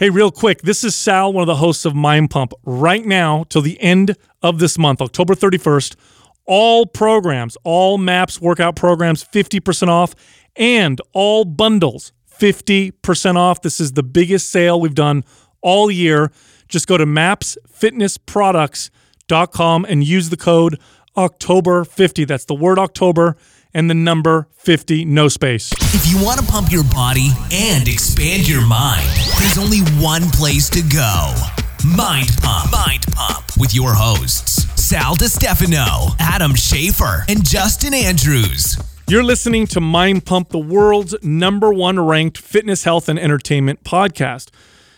Hey, real quick, this is Sal, one of the hosts of Mind Pump. Right now, till the end of this month, October 31st, all programs, all MAPS workout programs, 50% off, and all bundles, 50% off. This is the biggest sale we've done all year. Just go to mapsfitnessproducts.com and use the code October50. That's the word October and the number 50, no space. If you want to pump your body and expand your mind, there's only one place to go. Mind Pump. Mind Pump with your hosts, Sal Stefano, Adam Schafer, and Justin Andrews. You're listening to Mind Pump, the world's number one ranked fitness, health, and entertainment podcast.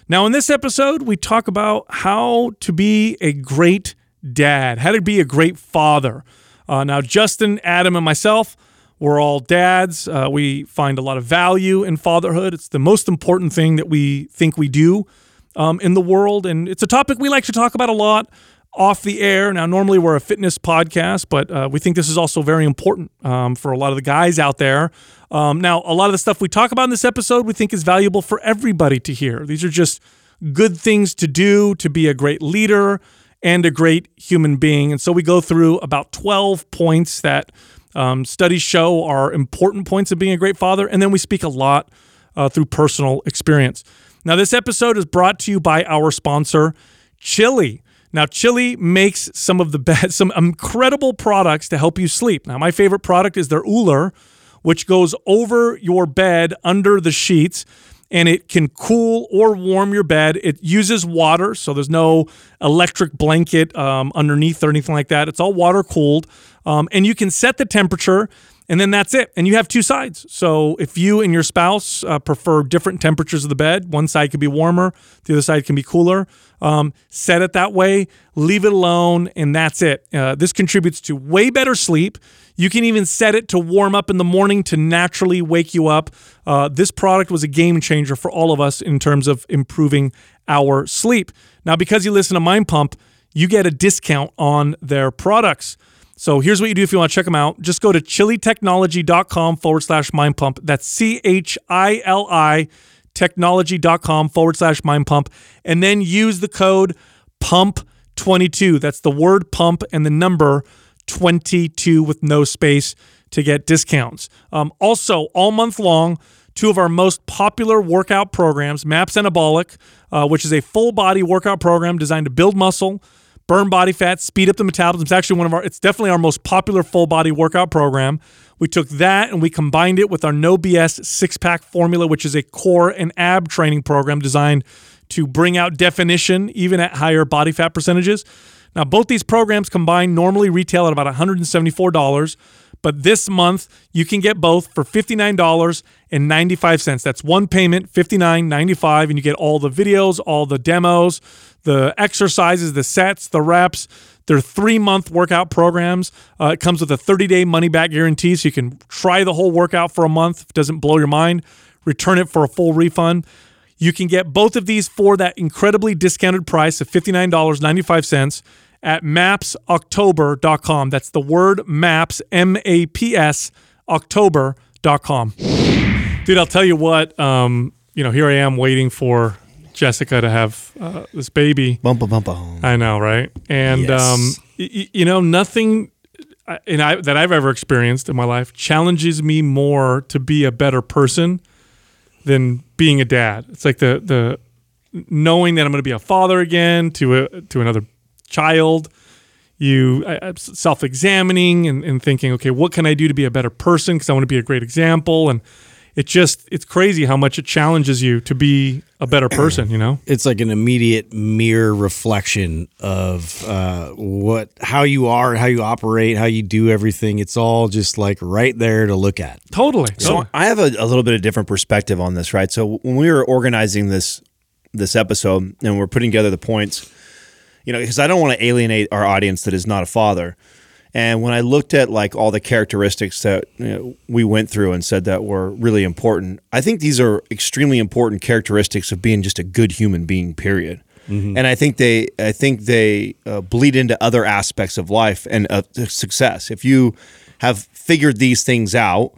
Now, in this episode, we talk about how to be a great dad, how to be a great father. Uh, now, Justin, Adam, and myself, we're all dads. Uh, we find a lot of value in fatherhood. It's the most important thing that we think we do um, in the world. And it's a topic we like to talk about a lot off the air. Now, normally we're a fitness podcast, but uh, we think this is also very important um, for a lot of the guys out there. Um, now, a lot of the stuff we talk about in this episode we think is valuable for everybody to hear. These are just good things to do to be a great leader and a great human being. And so we go through about 12 points that um, studies show are important points of being a great father. And then we speak a lot uh, through personal experience. Now, this episode is brought to you by our sponsor, Chili. Now, Chili makes some of the best, some incredible products to help you sleep. Now, my favorite product is their Ooler, which goes over your bed under the sheets and it can cool or warm your bed. It uses water, so there's no electric blanket um, underneath or anything like that. It's all water cooled. Um, and you can set the temperature and then that's it. And you have two sides. So if you and your spouse uh, prefer different temperatures of the bed, one side can be warmer, the other side can be cooler. Um, set it that way, leave it alone, and that's it. Uh, this contributes to way better sleep. You can even set it to warm up in the morning to naturally wake you up. Uh, this product was a game changer for all of us in terms of improving our sleep. Now, because you listen to Mind Pump, you get a discount on their products. So here's what you do if you want to check them out. Just go to chilitechnology.com forward slash mind pump. That's C H I L I technology.com forward slash mind pump. And then use the code PUMP22. That's the word pump and the number 22 with no space to get discounts. Um, also, all month long, two of our most popular workout programs, MAPS Anabolic, uh, which is a full body workout program designed to build muscle burn body fat, speed up the metabolism. It's actually one of our, it's definitely our most popular full body workout program. We took that and we combined it with our No BS six pack formula, which is a core and ab training program designed to bring out definition even at higher body fat percentages. Now, both these programs combined normally retail at about $174, but this month you can get both for $59.95. That's one payment, $59.95, and you get all the videos, all the demos, the exercises, the sets, the reps. They're three month workout programs. Uh, it comes with a 30 day money back guarantee, so you can try the whole workout for a month. If it doesn't blow your mind, return it for a full refund. You can get both of these for that incredibly discounted price of $59.95 at mapsoctober.com. That's the word maps, M A P S, october.com. Dude, I'll tell you what, um, you know, here I am waiting for Jessica to have uh, this baby. Bumpa bumpa. I know, right? And Yes. um, y- you know, nothing uh, in I, that I've ever experienced in my life challenges me more to be a better person than being a dad. It's like the the knowing that I'm going to be a father again to a to another child. You uh, self examining and, and thinking, okay, what can I do to be a better person? Because I want to be a great example. And it just it's crazy how much it challenges you to be a better person. You know. It's like an immediate mirror reflection of uh, what, how you are, how you operate, how you do everything. It's all just like right there to look at. Totally. So totally. I have a, a little bit of different perspective on this, right? So when we were organizing this this episode and we're putting together the points, you know, because I don't want to alienate our audience that is not a father. And when I looked at like all the characteristics that you know, we went through and said that were really important, I think these are extremely important characteristics of being just a good human being. Period. And I think they, I think they uh, bleed into other aspects of life and of success. If you have figured these things out,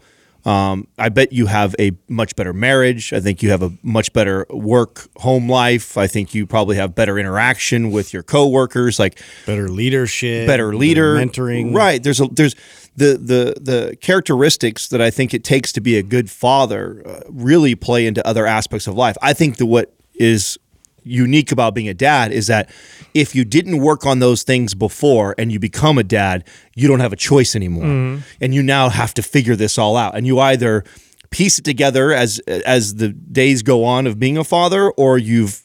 Um, I bet you have a much better marriage. I think you have a much better work home life. I think you probably have better interaction with your coworkers, like Better leadership, better leader, mentoring. Right. There's a there's the the the characteristics that I think it takes to be a good father uh, really play into other aspects of life. I think that what is unique about being a dad is that if you didn't work on those things before and you become a dad, you don't have a choice anymore. Mm-hmm. And you now have to figure this all out. And you either piece it together as as the days go on of being a father or you've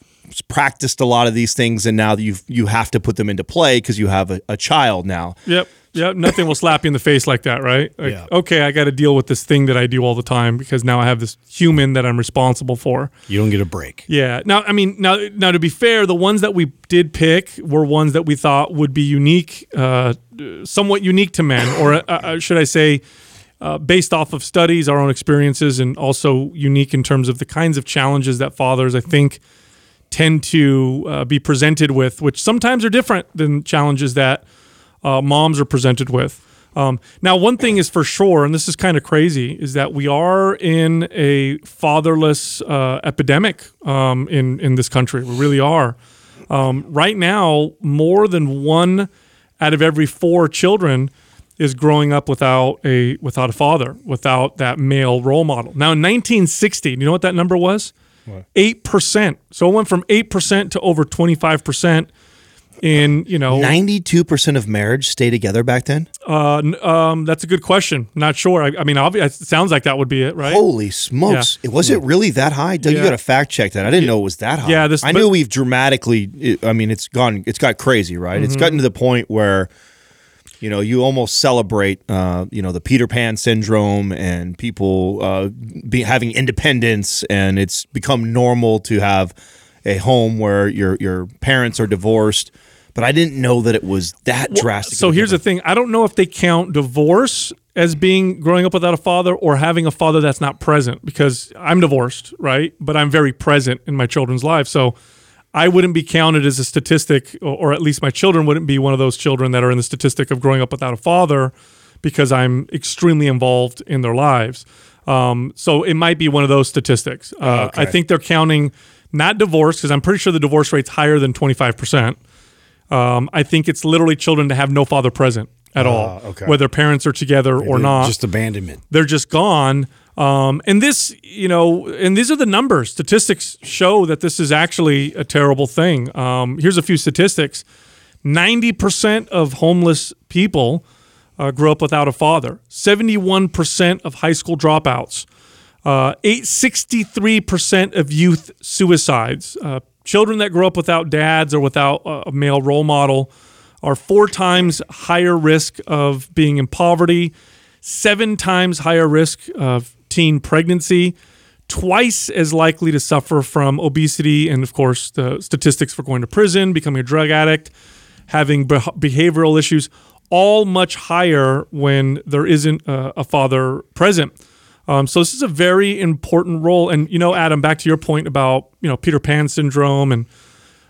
practiced a lot of these things and now you you have to put them into play because you have a, a child now. Yep. Yep. Nothing will slap you in the face like that, right? Like, Yeah. okay, I got to deal with this thing that I do all the time because now I have this human that I'm responsible for. You don't get a break. Yeah. Now, I mean, now, now to be fair, the ones that we did pick were ones that we thought would be unique, uh, somewhat unique to men, or uh, uh, should I say, uh, based off of studies, our own experiences, and also unique in terms of the kinds of challenges that fathers, I think, tend to uh, be presented with, which sometimes are different than challenges that uh, moms are presented with. Um, now, one thing is for sure, and this is kind of crazy, is that we are in a fatherless uh, epidemic um, in in this country. We really are. Um, right now, more than one out of every four children is growing up without a without a father, without that male role model. Now, in 1960, you know what that number was? Eight percent. So it went from eight percent to over 25 percent in you know Ninety-two percent of marriage stay together back then. uh, um, that's a good question. Not sure. I, I mean, obvi- it sounds like that would be it, right? Holy smokes! It was it really that high? Doug, you got to fact check that. I didn't know it was that high. Yeah, this- I but- knew we've dramatically. I mean, it's gone. It's got crazy, right? It's Mm-hmm. gotten to the point where, you know, you almost celebrate, uh, you know, the Peter Pan syndrome and people uh, be having independence, and it's become normal to have a home where your your parents are divorced. But I didn't know that it was that drastic. So here's the thing: I don't know if they count divorce as being growing up without a father or having a father that's not present. Because I'm divorced, right? But I'm very present in my children's lives, so I wouldn't be counted as a statistic, or, at least my children wouldn't be one of those children that are in the statistic of growing up without a father, because I'm extremely involved in their lives. Um, so it might be one of those statistics. Uh, I think they're counting not divorce because I'm pretty sure the divorce rate's higher than 25 percent. Um, I think it's literally children to have no father present at all, okay. whether parents are together or not. Just abandonment. they're just gone. Um, and this, you know, and these are the numbers. Statistics show that this is actually a terrible thing. Um, here's a few statistics 90% of homeless people uh, grew up without a father, 71% of high school dropouts, uh, eight, 63% of youth suicides. Uh, children that grow up without dads or without a male role model are four times higher risk of being in poverty, seven times higher risk of teen pregnancy, twice as likely to suffer from obesity, and of course, the statistics for going to prison, becoming a drug addict, having beh behavioral issues, all much higher when there isn't a, a father present. Um, so this is a very important role. And you know, Adam, back to your point about you know Peter Pan syndrome and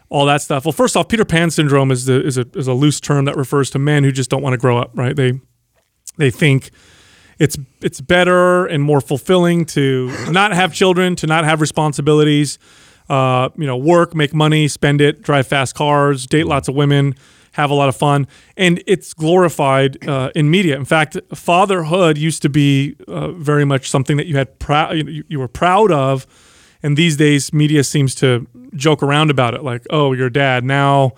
all that stuff. Well, first off, Peter Pan syndrome is the is a is a loose term that refers to men who just don't want to grow up. Right? They they think it's it's better and more fulfilling to not have children, to not have responsibilities. Uh, you know, work, make money, spend it, drive fast cars, date lots of women, have a lot of fun, and it's glorified uh, in media. In fact, fatherhood used to be uh, very much something that you had proud you, you were proud of, and these days media seems to joke around about it, like, "Oh, you're dad now."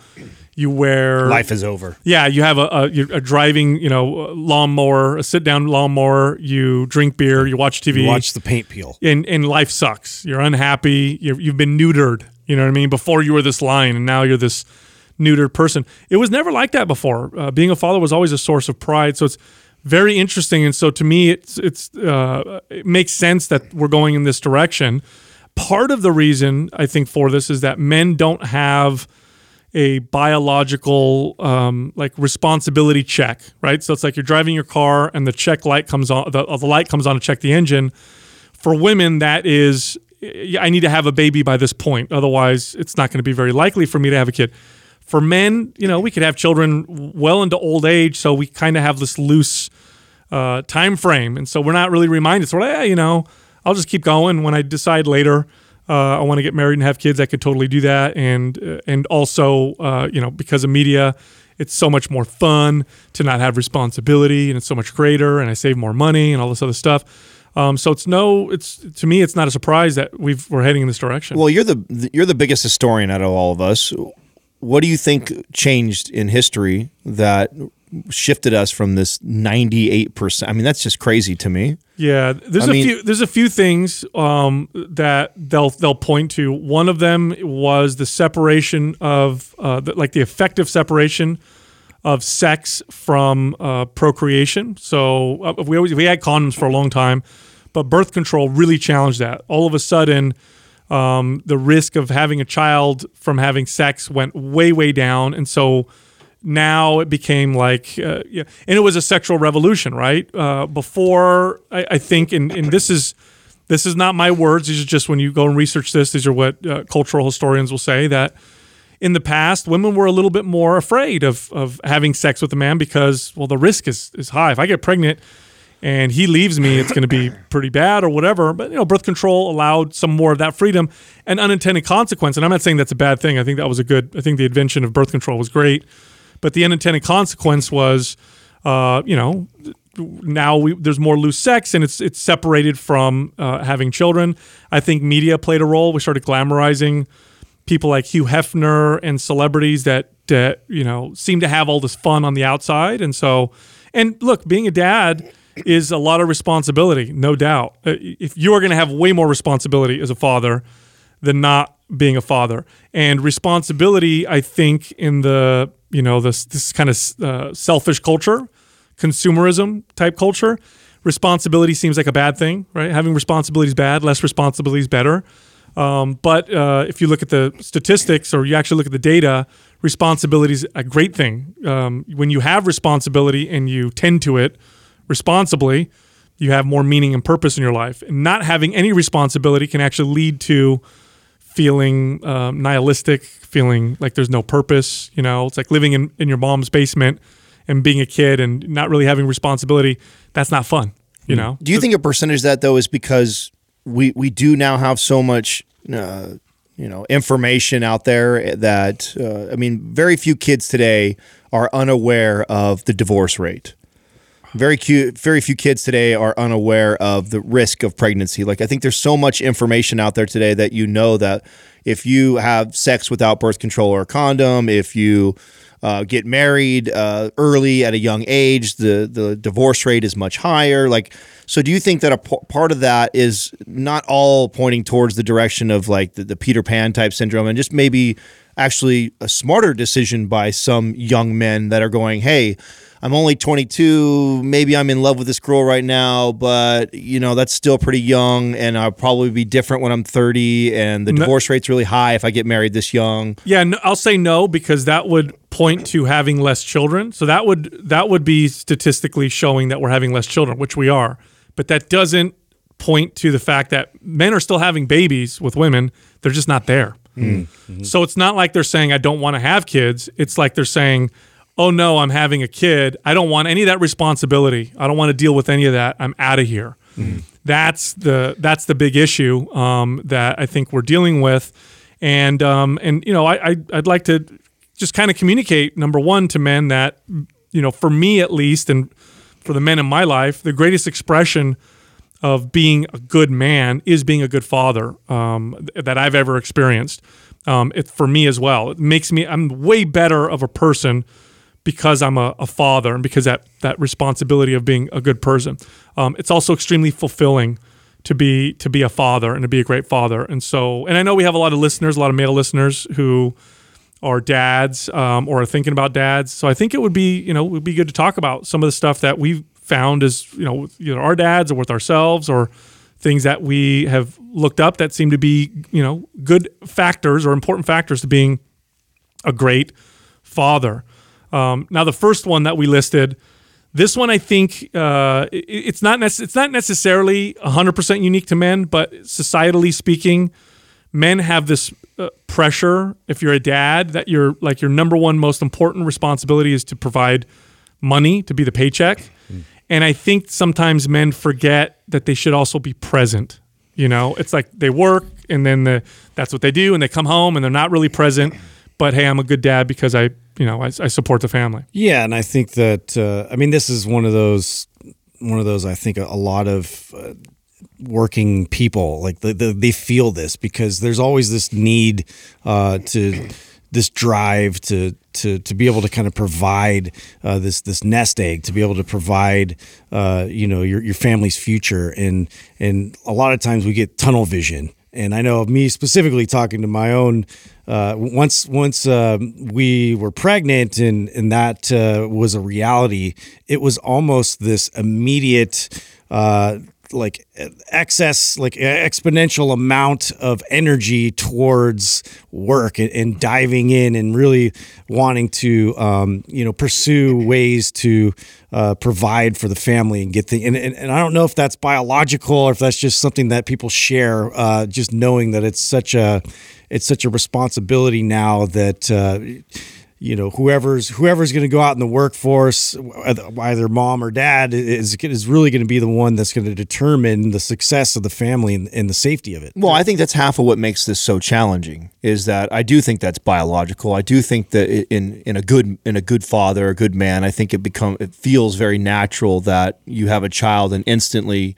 You wear life is over. yeah, you have a, a, a driving, you know, lawnmower, a sit down lawnmower. You drink beer, you watch TV, You watch the paint peel. and, and life sucks. You're unhappy. You're, you've been neutered. You know what I mean? Before you were this lion, and now you're this neutered person. It was never like that before. Uh, being a father was always a source of pride. So it's very interesting. And so to me, it's it's uh, it makes sense that we're going in this direction. Part of the reason I think for this is that men don't have a biological um, like responsibility check, right? So it's like you're driving your car and the check light comes on, the, the light comes on to check the engine. For women, that is, I need to have a baby by this point. Otherwise, it's not going to be very likely for me to have a kid. For men, you know, we could have children well into old age, so we kind of have this loose uh, time frame, and so we're not really reminded. So, yeah, you know, I'll just keep going. When I decide later uh, I want to get married and have kids, I could totally do that. And uh, and also, uh, you know, because of media, it's so much more fun to not have responsibility, and it's so much greater, and I save more money and all this other stuff. Um, so it's no, it's to me, it's not a surprise that we've we're heading in this direction. Well, you're the you're the biggest historian out of all of us. What do you think changed in history that shifted us from this 98%? I mean, that's just crazy to me. Yeah, there's I a mean- few there's a few things um, that they'll they'll point to. One of them was the separation of uh, the, like the effective separation of sex from uh, procreation. So uh, we always we had condoms for a long time, but birth control really challenged that. All of a sudden, um, the risk of having a child from having sex went way way down, and so now it became like uh, yeah, and it was a sexual revolution right? Uh, before I, I think and, and this is this is not my words. These are just when you go and research this these are what uh, cultural historians will say that in the past women were a little bit more afraid of, of having sex with a man because well the risk is, is high. If i get pregnant and he leaves me it's going to be pretty bad or whatever. But you know birth control allowed some more of that freedom and unintended consequence. And i'm not saying that's a bad thing. I think that was a good i think the invention of birth control was great but the unintended consequence was, uh, you know, now we, there's more loose sex and it's it's separated from uh, having children. I think media played a role. We started glamorizing people like Hugh Hefner and celebrities that that you know seem to have all this fun on the outside. And so, and look, being a dad is a lot of responsibility, no doubt. Uh, If you are going to have way more responsibility as a father than not being a father. And responsibility, I think, in the you know this this kind of uh, selfish culture, consumerism type culture, responsibility seems like a bad thing, right? Having responsibility is bad. Less responsibility is better. Um, but uh, if you look at the statistics or you actually look at the data, responsibility is a great thing. Um, when you have responsibility and you tend to it responsibly, you have more meaning and purpose in your life. And not having any responsibility can actually lead to feeling um, nihilistic, feeling like there's no purpose. You know, it's like living in, in your mom's basement and being a kid and not really having responsibility. That's not fun. You know, Do you think a percentage of that though is because we we do now have so much uh, you know information out there that uh, I mean very few kids today are unaware of the divorce rate. Very few, very few kids today are unaware of the risk of pregnancy. Like I think there's so much information out there today that you know that if you have sex without birth control or a condom, if you uh, get married uh, early at a young age, the the divorce rate is much higher. Like, so do you think that a p- part of that is not all pointing towards the direction of like the, the Peter Pan type syndrome, and just maybe actually a smarter decision by some young men that are going, hey. I'm only 22. Maybe I'm in love with this girl right now, but you know that's still pretty young, and I'll probably be different when I'm 30. And the divorce rate's really high if I get married this young. Yeah, no, I'll say no because that would point to having less children. So that would that would be statistically showing that we're having less children, which we are. But that doesn't point to the fact that men are still having babies with women. They're just not there. Hmm. So it's not like they're saying I don't want to have kids. It's like they're saying, "Oh no, I'm having a kid. I don't want any of that responsibility. I don't want to deal with any of that. I'm out of here." That's the that's the big issue um, that I think we're dealing with, and um, and you know I, I I'd like to just kind of communicate number one to men that you know for me at least and for the men in my life the greatest expression of being a good man is being a good father um, that I've ever experienced. Um, it, for me as well, it makes me I'm way better of a person because I'm a, a father and because that that responsibility of being a good person. Um, it's also extremely fulfilling to be to be a father and to be a great father. And so, and I know we have a lot of listeners, a lot of male listeners who are dads um, or are thinking about dads. So I think it would be you know would be good to talk about some of the stuff that we've found as you know either our dads or with ourselves or things that we have looked up that seem to be you know good factors or important factors to being a great father. Um, now, the first one that we listed, this one I think uh, it- it's not nec- it's not necessarily 100% unique to men, but societally speaking, men have this uh, pressure. If you're a dad, that your like your number one most important responsibility is to provide money to be the paycheck, And I think sometimes men forget that they should also be present. You know, it's like they work and then the, that's what they do, and they come home and they're not really present. But hey, I'm a good dad because I, you know, I, I support the family. Yeah, and I think that uh, I mean this is one of those one of those I think a, a lot of uh, working people like the, the, they feel this because there's always this need uh, to this drive to to to be able to kind of provide uh, this this nest egg to be able to provide uh, you know your your family's future and and a lot of times we get tunnel vision and I know of me specifically talking to my own. Uh, once once uh, we were pregnant and and that uh, was a reality, it was almost this immediate uh, like excess like exponential amount of energy towards work and, and diving in and really wanting to um, you know pursue ways to uh, provide for the family and get the and, and, and I don't know if that's biological or if that's just something that people share uh, just knowing that it's such a it's such a responsibility now that uh, you know whoever's whoever's going to go out in the workforce either mom or dad is is really going to be the one that's going to determine the success of the family and, and, the safety of it. Well i think that's half of what makes this so challenging is that i do think that's biological. I do think that in in a good in a good father a good man i think it become it feels very natural that you have a child and instantly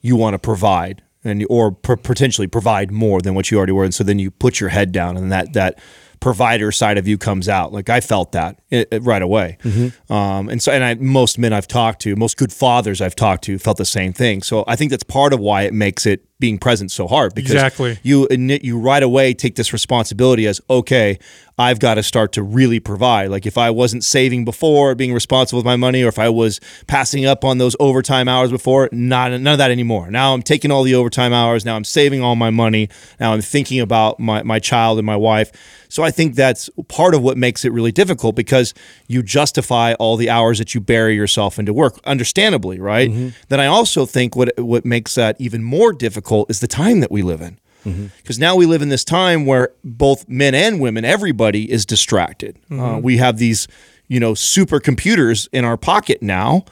you want to provide and or potentially provide more than what you already were and so then you put your head down and that that provider side of you comes out. Like I felt that it, it, right away. Mm-hmm. Um, and so, and I, most men I've talked to, most good fathers I've talked to felt the same thing. So I think that's part of why it makes it being present so hard because exactly. you you right away take this responsibility as okay I've got to start to really provide. Like if I wasn't saving before being responsible with my money or if I was passing up on those overtime hours before not none of that anymore. Now I'm taking all the overtime hours. Now I'm saving all my money. Now I'm thinking about my, my child and my wife. So I think that's part of what makes it really difficult because you justify all the hours that you bury yourself into work understandably right? Mm-hmm. then I also think what what makes that even more difficult difficult is the time that we live in. Because mm-hmm. now we live in this time where both men and women, everybody is distracted. Uh, mm-hmm. Uh, we have these, you know, supercomputers in our pocket now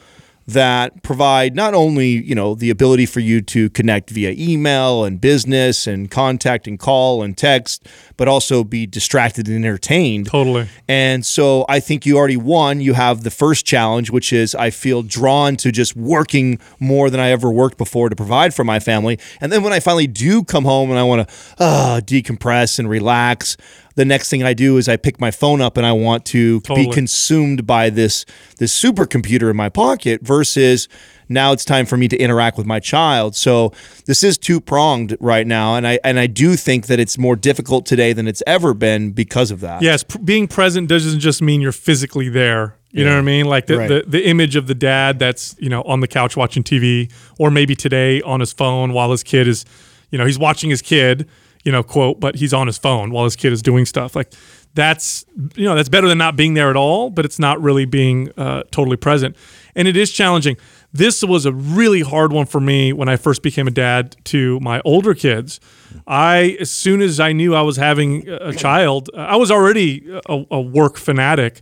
that provide not only you know the ability for you to connect via email and business and contact and call and text but also be distracted and entertained. Totally. And so i think you already won. You have the first challenge which is i feel drawn to just working more than i ever worked before to provide for my family. And then when i finally do come home and i want to uh, decompress and relax the next thing I do is I pick my phone up and I want to totally. be consumed by this this supercomputer in my pocket versus now it's time for me to interact with my child. So this is two pronged right now, and I and I do think that it's more difficult today than it's ever been because of that. Yes, pr- being present doesn't just mean you're physically there. You yeah. know what I mean? Like the, right. the the image of the dad that's you know on the couch watching TV, or maybe today on his phone while his kid is, you know, he's watching his kid you know, quote, but he's on his phone while his kid is doing stuff. Like that's, you know, that's better than not being there at all, but it's not really being uh, totally present. And it is challenging. This was a really hard one for me when I first became a dad to my older kids. I, as soon as I knew I was having a child, I was already a, a work fanatic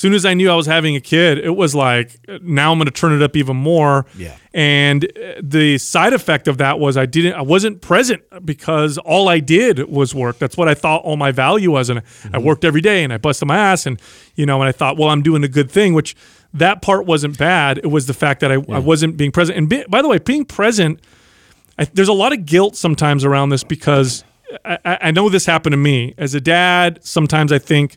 soon as I knew I was having a kid, it was like now I'm going to turn it up even more. Yeah. And uh, the side effect of that was I didn't I wasn't present because all I did was work. That's what I thought all my value was and mm-hmm. I worked every day and I busted my ass and you know and I thought, well, I'm doing a good thing, which that part wasn't bad. It was the fact that I, yeah. I wasn't being present. And be, by the way, being present I, there's a lot of guilt sometimes around this because I, I know this happened to me as a dad. Sometimes I think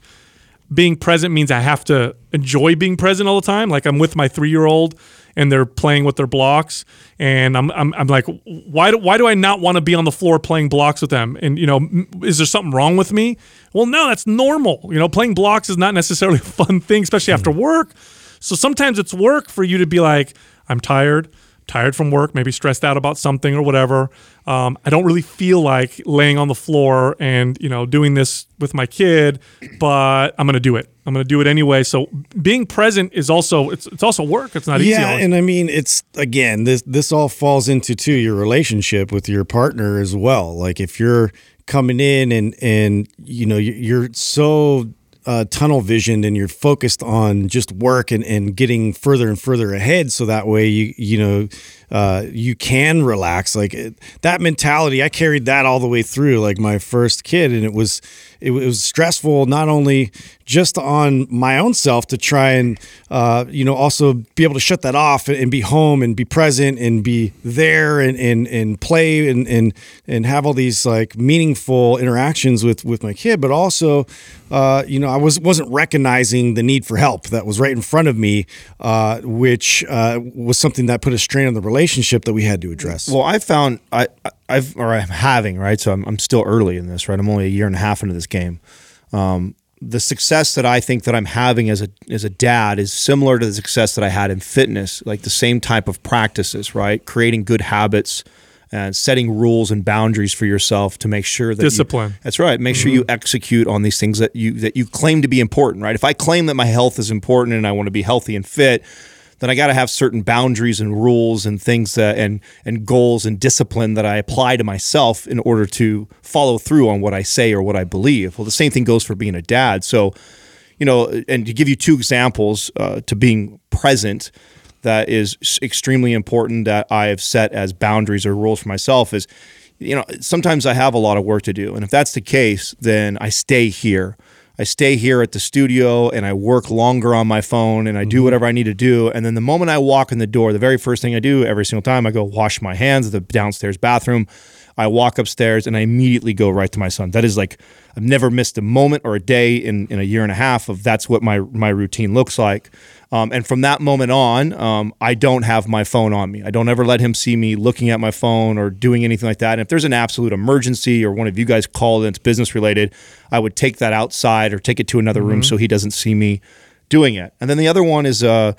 being present means I have to enjoy being present all the time. Like I'm with my three year old and they're playing with their blocks, and I'm I'm, I'm like, why do why do I not want to be on the floor playing blocks with them? And you know, is there something wrong with me? Well, no, that's normal. You know, playing blocks is not necessarily a fun thing, especially after work. So sometimes it's work for you to be like, I'm tired tired from work, maybe stressed out about something or whatever. Um, I don't really feel like laying on the floor and you know doing this with my kid, but I'm going to do it. I'm going to do it anyway. So being present is also it's it's also work. It's not easy. Yeah, and I mean it's again this this all falls into too your relationship with your partner as well. Like if you're coming in and and you know you're so uh, tunnel visioned and you're focused on just work and, and getting further and further ahead. So that way you, you know, uh, you can relax. Like it, that mentality, I carried that all the way through like my first kid. And it was, it was stressful, not only just on my own self to try and, uh, you know, also be able to shut that off and, be home and be present and be there and, and, and play and, and, and have all these like meaningful interactions with, with my kid, but also, uh, you know, I was, wasn't recognizing the need for help that was right in front of me, uh, which uh, was something that put a strain on the relationship that we had to address. Well, I found I, I've, or I'm having, right. So I'm, I'm still early in this, right. I'm only a year and a half into this game. Um, the success that I think that I'm having as a as a dad is similar to the success that I had in fitness, like the same type of practices, right? Creating good habits and setting rules and boundaries for yourself to make sure that discipline. You, that's right. Make mm-hmm. sure you execute on these things that you that you claim to be important, right? If I claim that my health is important and I want to be healthy and fit, then I got to have certain boundaries and rules and things that, and and goals and discipline that I apply to myself in order to follow through on what I say or what I believe. Well, the same thing goes for being a dad. So, you know, and to give you two examples uh, to being present that is extremely important that I have set as boundaries or rules for myself is you know, sometimes I have a lot of work to do. And if that's the case, then I stay here. I stay here at the studio and I work longer on my phone and I do mm-hmm. whatever I need to do. And then the moment I walk in the door, the very first thing I do every single time, I go wash my hands at the downstairs bathroom. I walk upstairs and I immediately go right to my son. That is like I've never missed a moment or a day in, in a year and a half of that's what my my routine looks like. Um, and from that moment on, um, I don't have my phone on me. I don't ever let him see me looking at my phone or doing anything like that. And if there's an absolute emergency or one of you guys called and it's business related, I would take that outside or take it to another mm-hmm. room so he doesn't see me doing it. And then the other one is uh,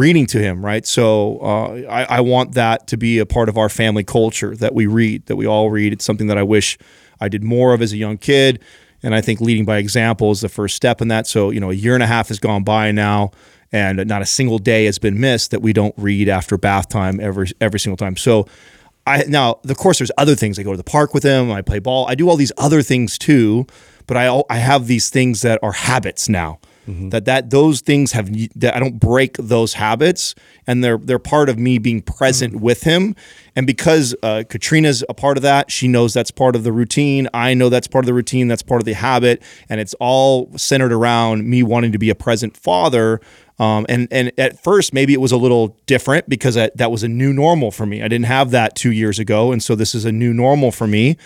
reading to him, right? So uh, I, I, want that to be a part of our family culture that we read, that we all read. It's something that I wish I did more of as a young kid. And I think leading by example is the first step in that. So, you know, a year and a half has gone by now and not a single day has been missed that we don't read after bath time every every single time. So I now of course there's other things. I go to the park with him, I play ball, I do all these other things too, but I I have these things that are habits now. Mm-hmm. That that those things have that I don't break those habits, and they're they're part of me being present mm-hmm. with him. And because uh, Katrina's a part of that, she knows that's part of the routine. I know that's part of the routine. That's part of the habit, and it's all centered around me wanting to be a present father. Um, and and at first maybe it was a little different because I, that was a new normal for me. I didn't have that two years ago, and so this is a new normal for me.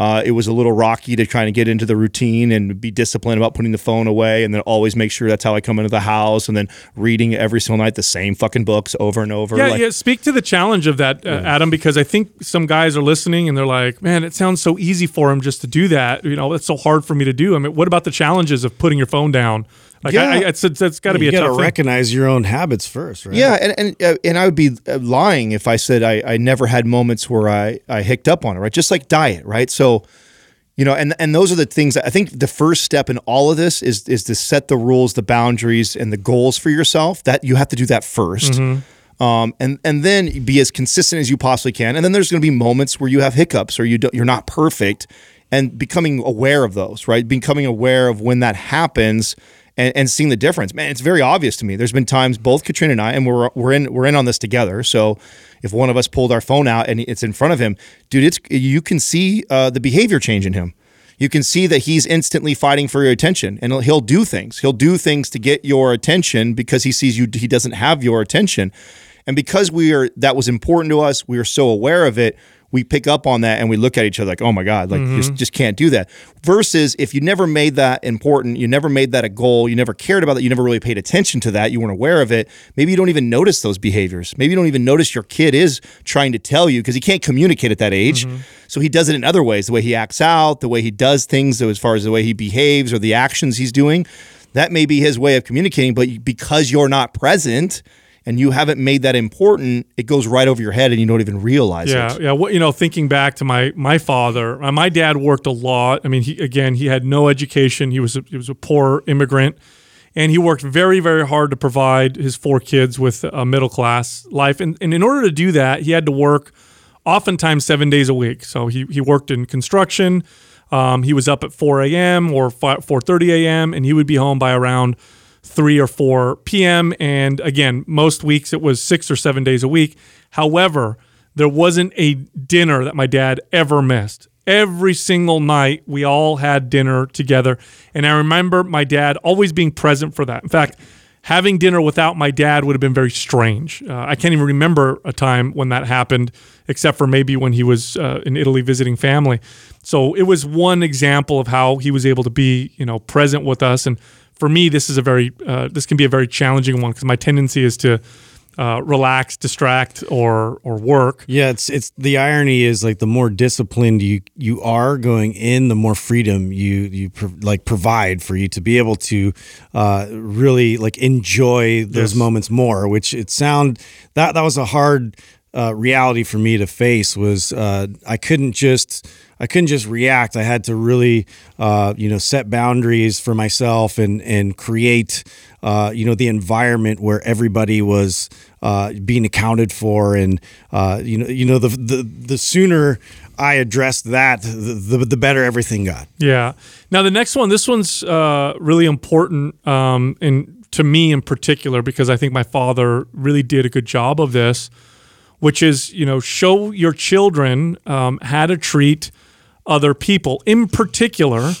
Uh, it was a little rocky to try to get into the routine and be disciplined about putting the phone away, and then always make sure that's how I come into the house, and then reading every single night the same fucking books over and over. Yeah, like, yeah. Speak to the challenge of that, uh, Adam, because I think some guys are listening and they're like, "Man, it sounds so easy for him just to do that. You know, it's so hard for me to do." I mean, what about the challenges of putting your phone down? Like, yeah. I, I, it's, it's, it's got to be you got to recognize your own habits first, right? Yeah, and and uh, and I would be uh, lying if I said I, I never had moments where I I hicked up on it, right? Just like diet, right? So you know and and those are the things i think the first step in all of this is is to set the rules the boundaries and the goals for yourself that you have to do that 1st mm-hmm. um, and and then be as consistent as you possibly can and then there's going to be moments where you have hiccups or you don't, you're not perfect and becoming aware of those right becoming aware of when that happens and, and seeing the difference man it's very obvious to me there's been times both katrina and i and we're we're in we're in on this together so if one of us pulled our phone out and it's in front of him, dude, it's you can see uh, the behavior change in him. You can see that he's instantly fighting for your attention, and he'll, he'll do things. He'll do things to get your attention because he sees you. He doesn't have your attention, and because we are that was important to us, we are so aware of it we pick up on that and we look at each other like, oh my God, like mm-hmm. just, just can't do that. Versus if you never made that important, you never made that a goal, you never cared about it, you never really paid attention to that, you weren't aware of it, maybe you don't even notice those behaviors. Maybe you don't even notice your kid is trying to tell you because he can't communicate at that age. Mm-hmm. So he does it in other ways, the way he acts out, the way he does things, as far as the way he behaves or the actions he's doing. That may be his way of communicating, but because you're not present, and you haven't made that important, it goes right over your head and you don't even realize yeah, it. Yeah, yeah. you know, thinking back to my my father, uh, my dad worked a lot. I mean, he again, he had no education. He was a, he was a poor immigrant, and he worked very very hard to provide his four kids with a middle class life. And, and in order to do that, he had to work oftentimes seven days a week. So he he worked in construction. Um, he was up at 4 a.m. or 4:30 a.m. and he would be home by around 3 or 4 p.m. And again, most weeks it was six or seven days a week. However, there wasn't a dinner that my dad ever missed. Every single night, we all had dinner together. And I remember my dad always being present for that. In fact, having dinner without my dad would have been very strange. Uh, I can't even remember a time when that happened, except for maybe when he was uh, in Italy visiting family. So it was one example of how he was able to be, you know, present with us. And for me, this is a very, uh, this can be a very challenging one because my tendency is to uh, relax, distract, or or work. Yeah, it's it's the irony is like the more disciplined you you are going in, the more freedom you you pro- like provide for you to be able to uh, really like enjoy those Yes. moments more. Which it sound that that was a hard uh, reality for me to face. Was uh, I couldn't just I couldn't just react. I had to really, uh, you know, set boundaries for myself and and create, uh, you know, the environment where everybody was uh, being accounted for, and uh, you know, you know, the the the sooner I addressed that, the the, the better everything got. Yeah. Now the next one, this one's uh, really important, um, and to me in particular, because I think my father really did a good job of this, which is you know show your children um, how to treat other people. In particular,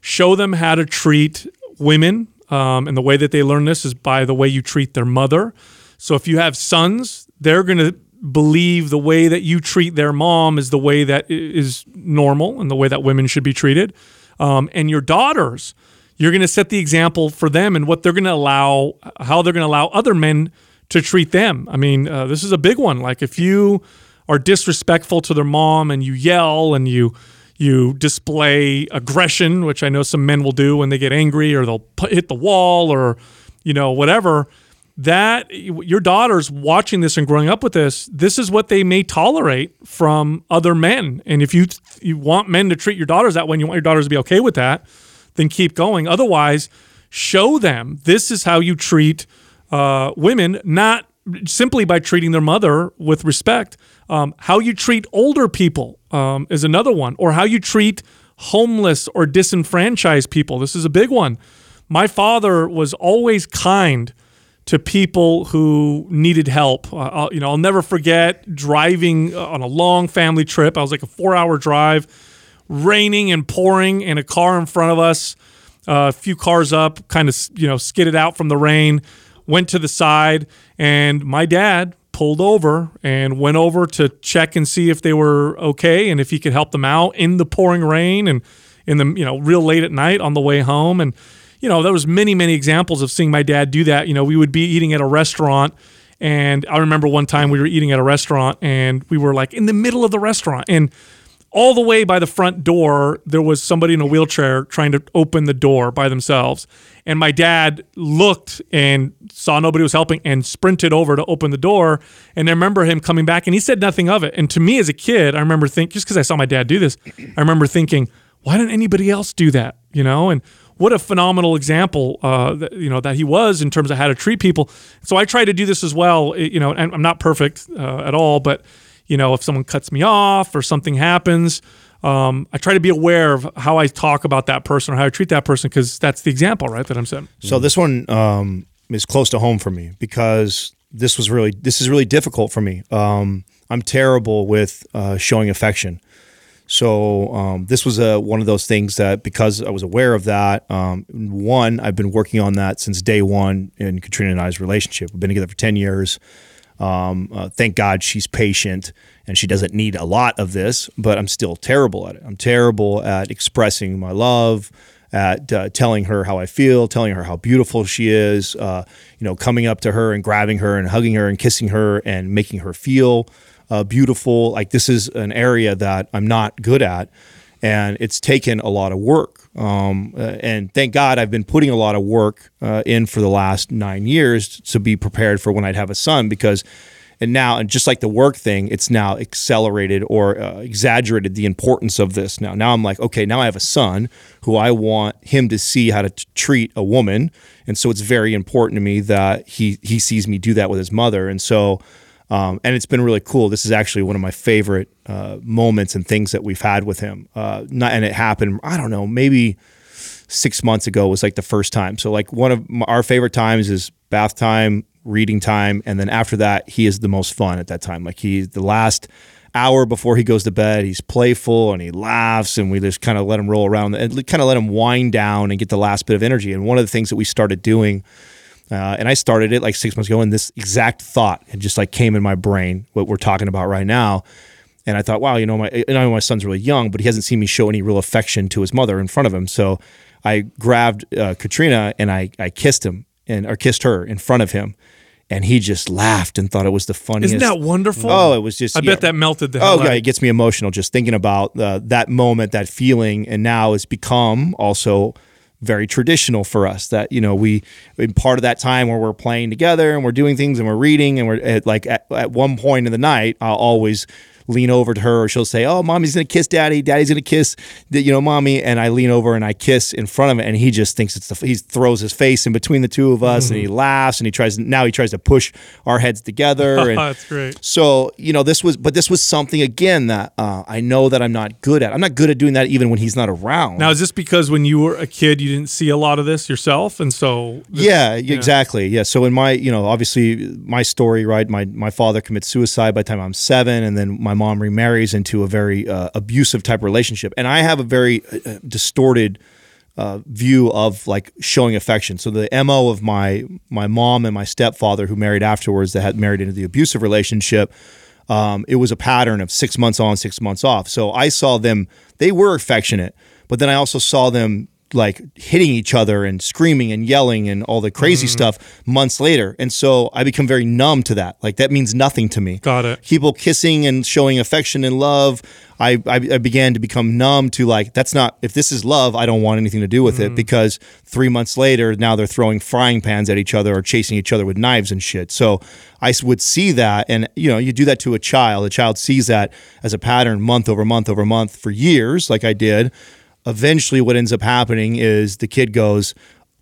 show them how to treat women, um, and the way that they learn this is by the way you treat their mother. So if you have sons, they're going to believe the way that you treat their mom is the way that i- normal and the way that women should be treated. Um, and your daughters, you're going to set the example for them and what they're going to allow, how they're going to allow other men to treat them. I mean, uh, this is a big one. Like if you are disrespectful to their mom and you yell and you you display aggression, which I know some men will do when they get angry or they'll hit the wall or you know whatever. That your daughters watching this and growing up with this, this is what they may tolerate from other men. And if you you want men to treat your daughters that way, and you want your daughters to be okay with that, then keep going. Otherwise, show them this is how you treat uh, women, not simply by treating their mother with respect. Um, how you treat older people um, is another one, or how you treat homeless or disenfranchised people. This is a big one. My father was always kind to people who needed help. Uh, I'll, you know, I'll never forget driving uh, on a long family trip. I was like a four-hour drive, raining and pouring, and a car in front of us, uh, a few cars up, kind of you know skidded out from the rain. Went to the side, and my dad pulled over and went over to check and see if they were okay and if he could help them out in the pouring rain and in the you know real late at night on the way home. And you know there was many many examples of seeing my dad do that. You know we would be eating at a restaurant and i remember one time we were eating at a restaurant and we were like in the middle of the restaurant and all the way by the front door there was somebody in a wheelchair trying to open the door by themselves. And my dad looked and saw nobody was helping and sprinted over to open the door. And i remember him coming back and he said nothing of it. And to me as a kid i remember thinking just because i saw my dad do this i remember thinking why didn't anybody else do that? You know? And what a phenomenal example uh, that, you know that he was in terms of how to treat people. So i try to do this as well you know and i'm not perfect uh, at all but you know, if someone cuts me off or something happens, um, I try to be aware of how I talk about that person or how I treat that person because that's the example, right, that I'm setting. So this one um, is close to home for me because this was really this is really difficult for me. Um, I'm terrible with uh, showing affection. So um, this was a, one of those things that because I was aware of that, um, one I've been working on that since day one in Katrina and I's relationship. We've been together for ten years. Um, uh, thank God she's patient and she doesn't need a lot of this, but I'm still terrible at it. I'm terrible at expressing my love, at uh, telling her how I feel, telling her how beautiful she is, uh, you know, coming up to her and grabbing her and hugging her and kissing her and making her feel uh, beautiful. Like this is an area that I'm not good at. And it's taken a lot of work. Um, uh, and thank God I've been putting a lot of work uh, in for the last nine years to be prepared for when I'd have a son because and now and just like the work thing it's now accelerated or uh, exaggerated the importance of this now. Now i'm like okay now i have a son who i want him to see how to t- treat a woman. And so it's very important to me that he he sees me do that with his mother. And so Um, and it's been really cool. This is actually one of my favorite uh, moments and things that we've had with him. Uh, not, and it happened, I don't know, maybe six months ago was like the first time. So like one of my, our favorite times is bath time, reading time, and then after that, he is the most fun at that time. Like he the last hour before he goes to bed, he's playful and he laughs, and we just kind of let him roll around and kind of let him wind down and get the last bit of energy. And one of the things that we started doing. Uh, and I started it like six months ago, and this exact thought had just like came in my brain. What we're talking about right now, and I thought, wow, you know, my and I know my son's really young, but he hasn't seen me show any real affection to his mother in front of him. So I grabbed uh, Katrina and I I kissed him and or kissed her in front of him, and he just laughed and thought it was the funniest. Isn't that wonderful? Oh, it was just. I yeah. bet that melted the Oh, yeah, it gets me emotional just thinking about uh, that moment, that feeling, and now it's become also very traditional for us. That you know we in part of that time where we're playing together and we're doing things and we're reading and we're at, like at, at one point in the night, I'll always lean over to her or she'll say, "Oh, mommy's gonna kiss daddy. Daddy's gonna kiss the, you know mommy," and I lean over and I kiss in front of it, and he just thinks it's the he throws his face in between the two of us and he laughs and he tries now he tries to push our heads together and That's great. so you know this was but this was something again that uh, i know that i'm not good at. I'm not good at doing that even when he's not around. Now, is this because when you were a kid, you didn't see a lot of this yourself, and so this- yeah, exactly. Yeah so in my you know obviously my story right my my father commits suicide by the time i'm seven and then my mom remarries into a very uh, abusive type relationship and i have a very uh, distorted uh, view of like showing affection. So the mo of my my mom and my stepfather, who married afterwards, that had married into the abusive relationship, um, it was a pattern of six months on, six months off. So I saw them; they were affectionate, but then I also saw them like hitting each other and screaming and yelling and all the crazy mm-hmm. stuff months later. And so I become very numb to that. Like that means nothing to me Got it. people kissing and showing affection and love I, I, I began to become numb to like that's not if this is love i don't want anything to do with it mm. because three months later now they're throwing frying pans at each other or chasing each other with knives and shit so I would see that and you know you do that to a child a child sees that as a pattern month over month over month for years like i did eventually what ends up happening is the kid goes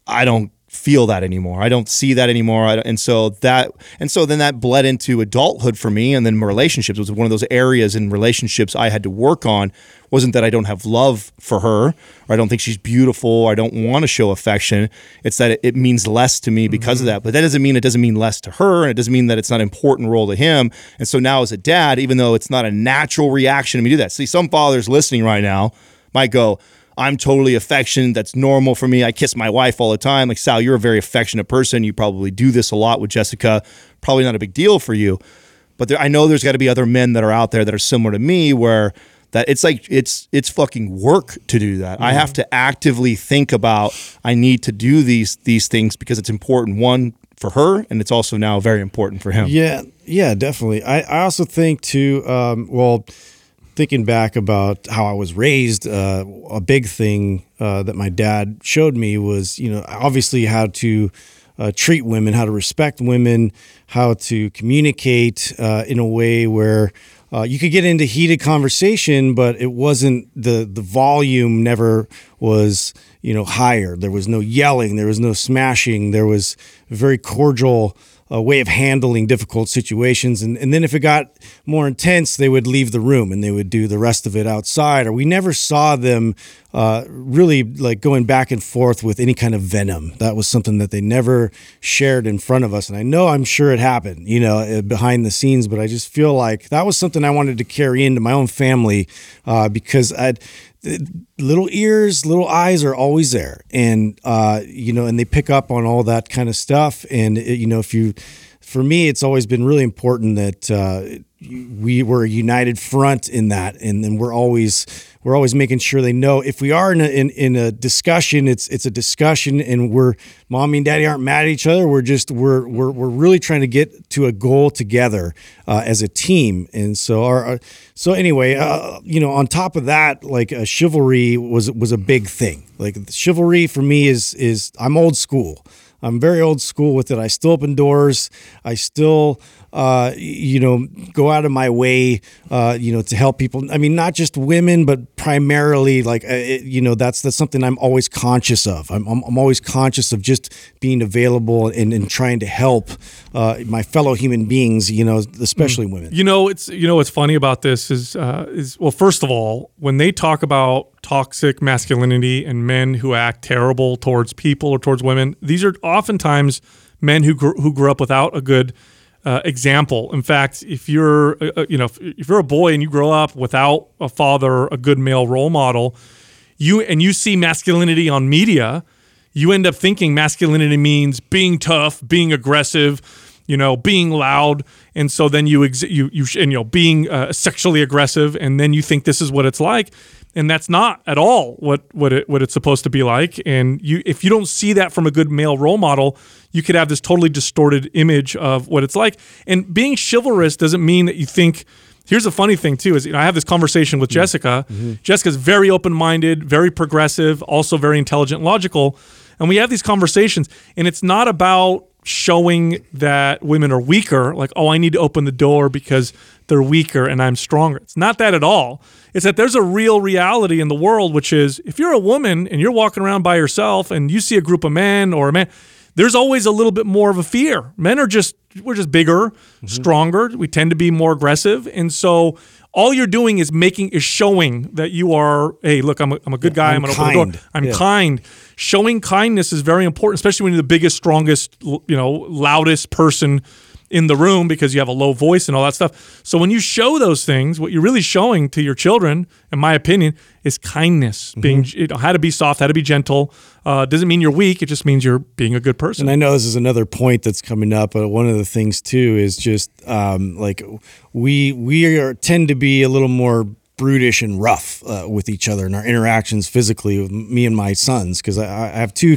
i don't feel that anymore. I don't see that anymore. I and so that and so then that bled into adulthood for me and then relationships. Was one of those areas in relationships i had to work on. Wasn't that i don't have love for her or i don't think she's beautiful or i don't want to show affection. It's that it, means less to me because of mm-hmm. that. But that doesn't mean it doesn't mean less to her and it doesn't mean that it's not an important role to him. And so now as a dad even though it's not a natural reaction to me do that see some fathers listening right now might go, I'm totally affectionate. That's normal for me. I kiss my wife all the time. Like, Sal, you're a very affectionate person. You probably do this a lot with Jessica. Probably not a big deal for you. But there, I know there's got to be other men that are out there that are similar to me where that it's like it's it's fucking work to do that. I have to actively think about I need to do these these things because it's important one for her and it's also now very important for him. Yeah, yeah, definitely. I, I also think too. Um, well, thinking back about how I was raised, uh, a big thing uh, that my dad showed me was, you know, obviously how to uh, treat women, how to respect women, how to communicate uh, in a way where. Uh, you could get into heated conversation, but it wasn't the the volume never was you know higher. There was no yelling, there was no smashing. There was very cordial uh, way of handling difficult situations. And, and then if it got more intense, they would leave the room and they would do the rest of it outside. Or we never saw them uh, really like going back and forth with any kind of venom. That was something that they never shared in front of us. And I know I'm sure it happened, you know, uh, behind the scenes, but I just feel like that was something I wanted to carry into my own family uh, because I'd little ears, little eyes are always there, and uh, you know, and they pick up on all that kind of stuff. And it, you know, if you, for me, it's always been really important that uh, we were a united front in that, and then we're always we're always making sure they know if we are in a, in, in a discussion, it's it's a discussion, and we're mommy and daddy aren't mad at each other. We're just we're we're we're really trying to get to a goal together uh, as a team, and so our so anyway, uh, you know, on top of that, like uh, chivalry was was a big thing. Like chivalry for me is is I'm old school. I'm very old school with it. I still open doors. I still uh, you know, go out of my way, uh, you know, to help people. I mean, not just women, but primarily like, uh, it, you know, that's that's something I'm always conscious of. I'm, I'm, I'm always conscious of just being available and, and trying to help uh, my fellow human beings, you know, especially women. You know, it's you know what's funny about this is uh, is well, first of all, when they talk about toxic masculinity and men who act terrible towards people or towards women, these are oftentimes men who who grew up without a good uh, example. In fact, if you're uh, uh, you know if, if you're a boy and you grow up without a father, a good male role model, you and you see masculinity on media, you end up thinking masculinity means being tough, being aggressive, you know, being loud, and so then you ex- you you and you know being uh, sexually aggressive, and then you think this is what it's like, and that's not at all what what it what it's supposed to be like. And you if you don't see that from a good male role model, you could have this totally distorted image of what it's like. And being chivalrous doesn't mean that you think. Here's a funny thing too: is you know, I have this conversation with mm-hmm. Jessica. Mm-hmm. Jessica's very open-minded, very progressive, also very intelligent, logical, and we have these conversations. And it's not about showing that women are weaker, like oh, I need to open the door because they're weaker and I'm stronger. It's not that at all. It's that there's a real reality in the world, which is if you're a woman and you're walking around by yourself and you see a group of men or a man, there's always a little bit more of a fear. Men are just we're just bigger, mm-hmm. stronger. We tend to be more aggressive, and so all you're doing is making is showing that you are. Hey, look, I'm a, I'm a good guy. I'm, I'm gonna open the door. I'm Yeah. kind. Showing kindness is very important, especially when you're the biggest, strongest, you know, loudest person in the room because you have a low voice and all that stuff. So when you show those things, what you're really showing to your children, in my opinion, is kindness. Mm-hmm. Being you know, how to be soft, how to be gentle. Uh, doesn't mean you're weak. It just means you're being a good person. And I know this is another point that's coming up, but one of the things too is just um, like we we are tend to be a little more brutish and rough uh, with each other and our interactions physically with me and my sons because I, I have two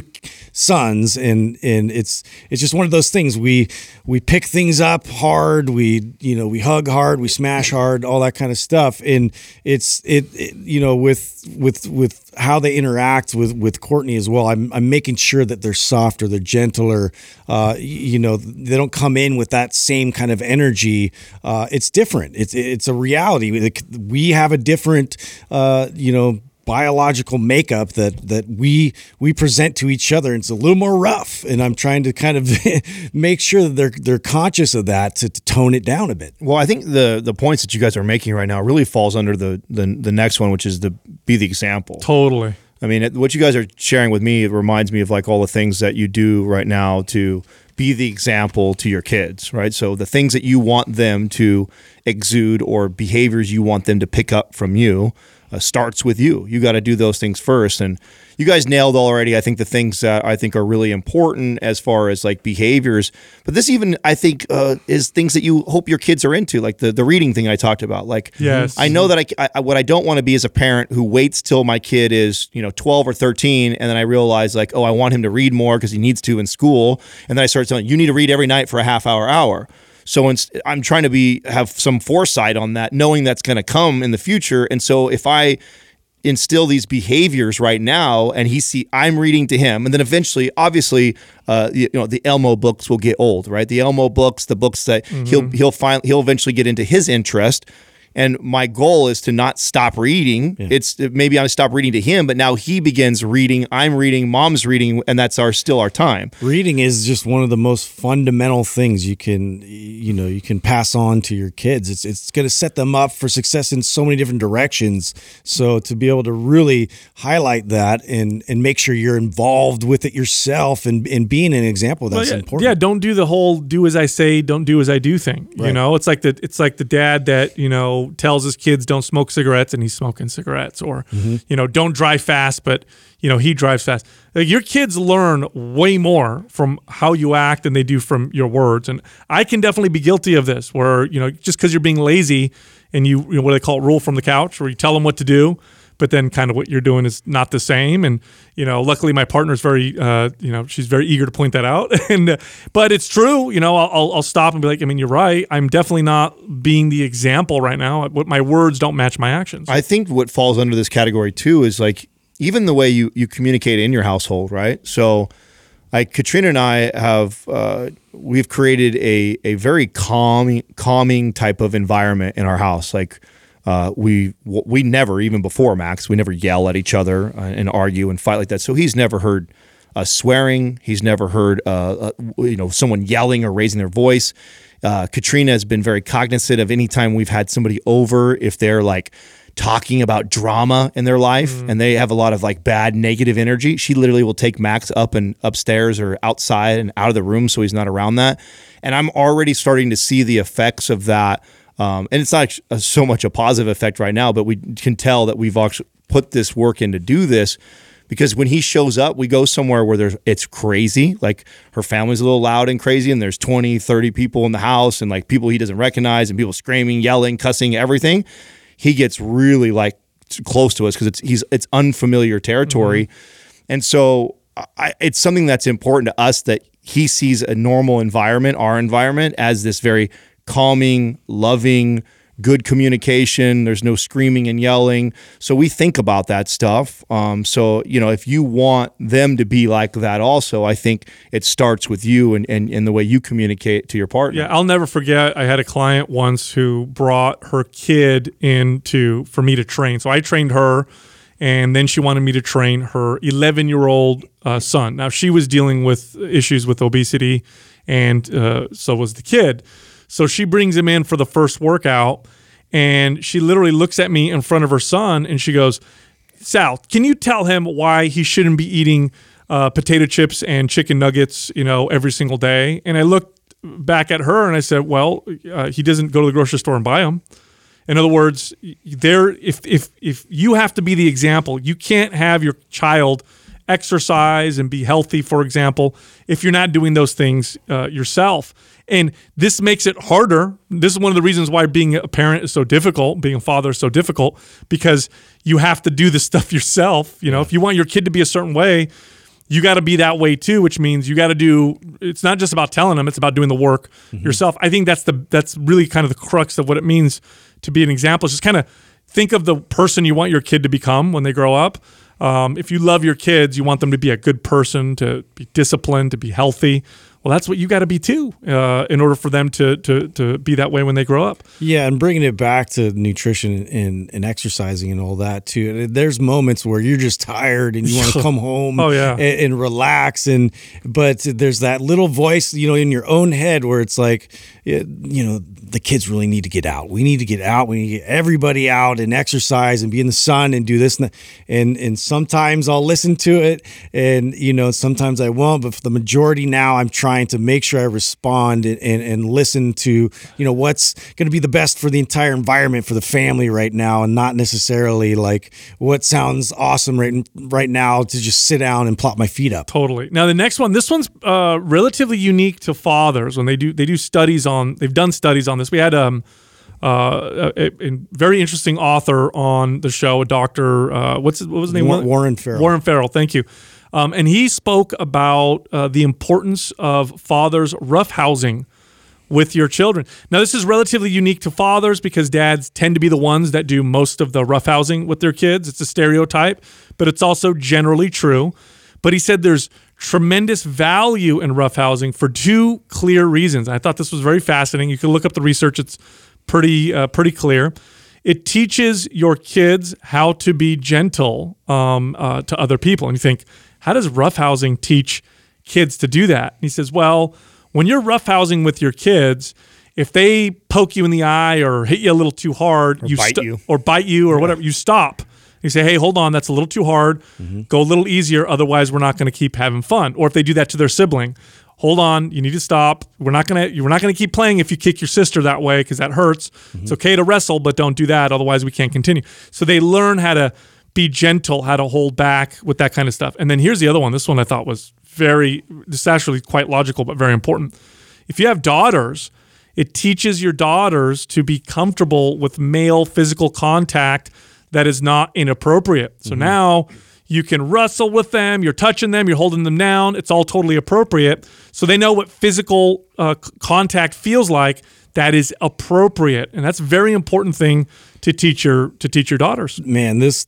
sons and and it's it's just one of those things. We we pick things up hard. We you know we hug hard. We smash hard all that kind of stuff. And it's it, it you know with with with how they interact with with Courtney as well. I'm, I'm making sure that they're softer they're gentler. Uh, you know they don't come in with that same kind of energy. Uh, it's different. It's it's a reality. We have a different uh, you know biological makeup that that we we present to each other and it's a little more rough and I'm trying to kind of make sure that they're they're conscious of that to, to tone it down a bit Well, I think the the points that you guys are making right now really falls under the the, the next one, which is the be the example. totally. I mean, it- what you guys are sharing with me, it reminds me of like all the things that you do right now to be the example to your kids, right? So the things that you want them to exude or behaviors you want them to pick up from you uh, starts with you. You got to do those things first. And you guys nailed already, I think, the things that I think are really important as far as like behaviors. But this even, I think, uh, is things that you hope your kids are into, like the, the reading thing I talked about. Like, Yes. I know that I, I what I don't want to be is a parent who waits till my kid is you know 12 or 13 and then I realize like oh I want him to read more because he needs to in school and then I start telling you need to read every night for a half hour hour so I'm trying to be have some foresight on that knowing that's going to come in the future. And so if I instill these behaviors right now and he see I'm reading to him and then eventually obviously uh, you, you know the Elmo books will get old right? The Elmo books the books that he'll he'll find he'll eventually get into his interest and my goal is to not stop reading. It's maybe I stop reading to him but now he begins reading I'm reading mom's reading and that's our still our time. Reading is just one of the most fundamental things you can you know you can pass on to your kids. It's it's going to set them up for success in so many different directions. So to be able to really highlight that and and make sure you're involved with it yourself and and being an example that's yeah, important. Yeah, don't do the whole "do as I say, don't do as I do" thing. You know, it's like the it's like the dad that you know tells his kids don't smoke cigarettes and he's smoking cigarettes, or Mm-hmm. you know don't drive fast, but you know he drives fast. Like your kids learn way more from how you act than they do from your words, and I can definitely be guilty of this. Where you know just because you're being lazy and you, you know what they call it, rule from the couch, where you tell them what to do. But then, kind of what you're doing is not the same, and you know. Luckily, my partner's very, uh, you know, she's very eager to point that out. and uh, but it's true, you know. I'll, I'll stop and be like, I mean, you're right. I'm definitely not being the example right now. What my words don't match my actions. I think what falls under this category too is like even the way you you communicate in your household, right? So like Katrina and I have uh, we've created a a very calming calming type of environment in our house. Like uh, we we never even before Max we never yell at each other uh, and argue and fight like that. So he's never heard uh, swearing. He's never heard uh, uh, you know someone yelling or raising their voice. Uh, Katrina has been very cognizant of any time we've had somebody over if they're like talking about drama in their life and they have a lot of like bad negative energy she literally will take max up and upstairs or outside and out of the room so he's not around that and i'm already starting to see the effects of that um, and it's not a- so much a positive effect right now but we can tell that we've actually put this work in to do this because when he shows up we go somewhere where there's it's crazy. Like her family's a little loud and crazy and there's 20 30 people in the house and like people he doesn't recognize and people screaming yelling cussing everything. He gets really like close to us because it's he's it's unfamiliar territory. And so I, it's something that's important to us that he sees a normal environment our environment as this very calming loving good communication there's no screaming and yelling so we think about that stuff um, so you know if you want them to be like that also i think it starts with you and, and, and the way you communicate to your partner Yeah, I'll never forget. I had a client once who brought her kid in to for me to train. So I trained her, and then she wanted me to train her 11 year old uh, son. Now she was dealing with issues with obesity, and uh, so was the kid. So she brings him in for the first workout, and she literally looks at me in front of her son, and she goes, "Sal, can you tell him why he shouldn't be eating uh, potato chips and chicken nuggets, you know, every single day?" And I looked back at her and I said, "Well, uh, he doesn't go to the grocery store and buy them." In other words, there if if if you have to be the example, you can't have your child exercise and be healthy, for example, if you're not doing those things uh, yourself. And this makes it harder. This is one of the reasons why being a parent is so difficult, being a father is so difficult, because you have to do this stuff yourself. You know, if you want your kid to be a certain way, you got to be that way too, which means you got to do. It's not just about telling them; it's about doing the work yourself. I think that's the that's really kind of the crux of what it means to be an example. It's just kind of think of the person you want your kid to become when they grow up. Um, if you love your kids, you want them to be a good person, to be disciplined, to be healthy. Well, that's what you got to be too, uh, in order for them to to to be that way when they grow up. Yeah, and bringing it back to nutrition and, and exercising and all that too. There's moments where you're just tired and you want to come home Oh, yeah. and, and relax and but there's that little voice, you know, in your own head where it's like you know, the kids really need to get out. We need to get out. We need to get everybody out and exercise and be in the sun and do this and that. and and sometimes I'll listen to it and you know, sometimes I won't, but for the majority now I'm trying to make sure I respond and, and, and listen to, you know, what's going to be the best for the entire environment for the family right now and not necessarily like what sounds awesome right right now to just sit down and plop my feet up. Totally. Now the next one, this one's uh, relatively unique to fathers when they do they do studies on. They've done studies on this. We had um, uh, a, a very interesting author on the show, a doctor. Uh, what's his- what was his name? War- Warren Farrell. Warren Farrell. Thank you. Um, and he spoke about uh, the importance of fathers roughhousing with your children. Now, this is relatively unique to fathers because dads tend to be the ones that do most of the roughhousing with their kids. It's a stereotype, but it's also generally true. But he said there's tremendous value in roughhousing for two clear reasons. I thought this was very fascinating. You can look up the research; it's pretty uh, pretty clear. It teaches your kids how to be gentle um, uh, to other people, and you think, how does roughhousing teach kids to do that? And he says, well, when you're roughhousing with your kids, if they poke you in the eye or hit you a little too hard, you bite sto- you. or bite you or whatever, you stop. You say, "Hey, hold on, that's a little too hard. Mm-hmm. Go a little easier, otherwise we're not going to keep having fun." Or if they do that to their sibling, hold on, you need to stop. We're not gonna we're not gonna keep playing if you kick your sister that way because that hurts. It's mm-hmm. okay to wrestle, but don't do that, otherwise we can't continue. So they learn how to be gentle, how to hold back with that kind of stuff. And then here's the other one. This one I thought was very this is actually quite logical but very important. If you have daughters, it teaches your daughters to be comfortable with male physical contact that is not inappropriate. So now you can wrestle with them, you're touching them, you're holding them down. It's all totally appropriate. So they know what physical uh, c- contact feels like that is appropriate. And that's a very important thing to teach your to teach your daughters. man this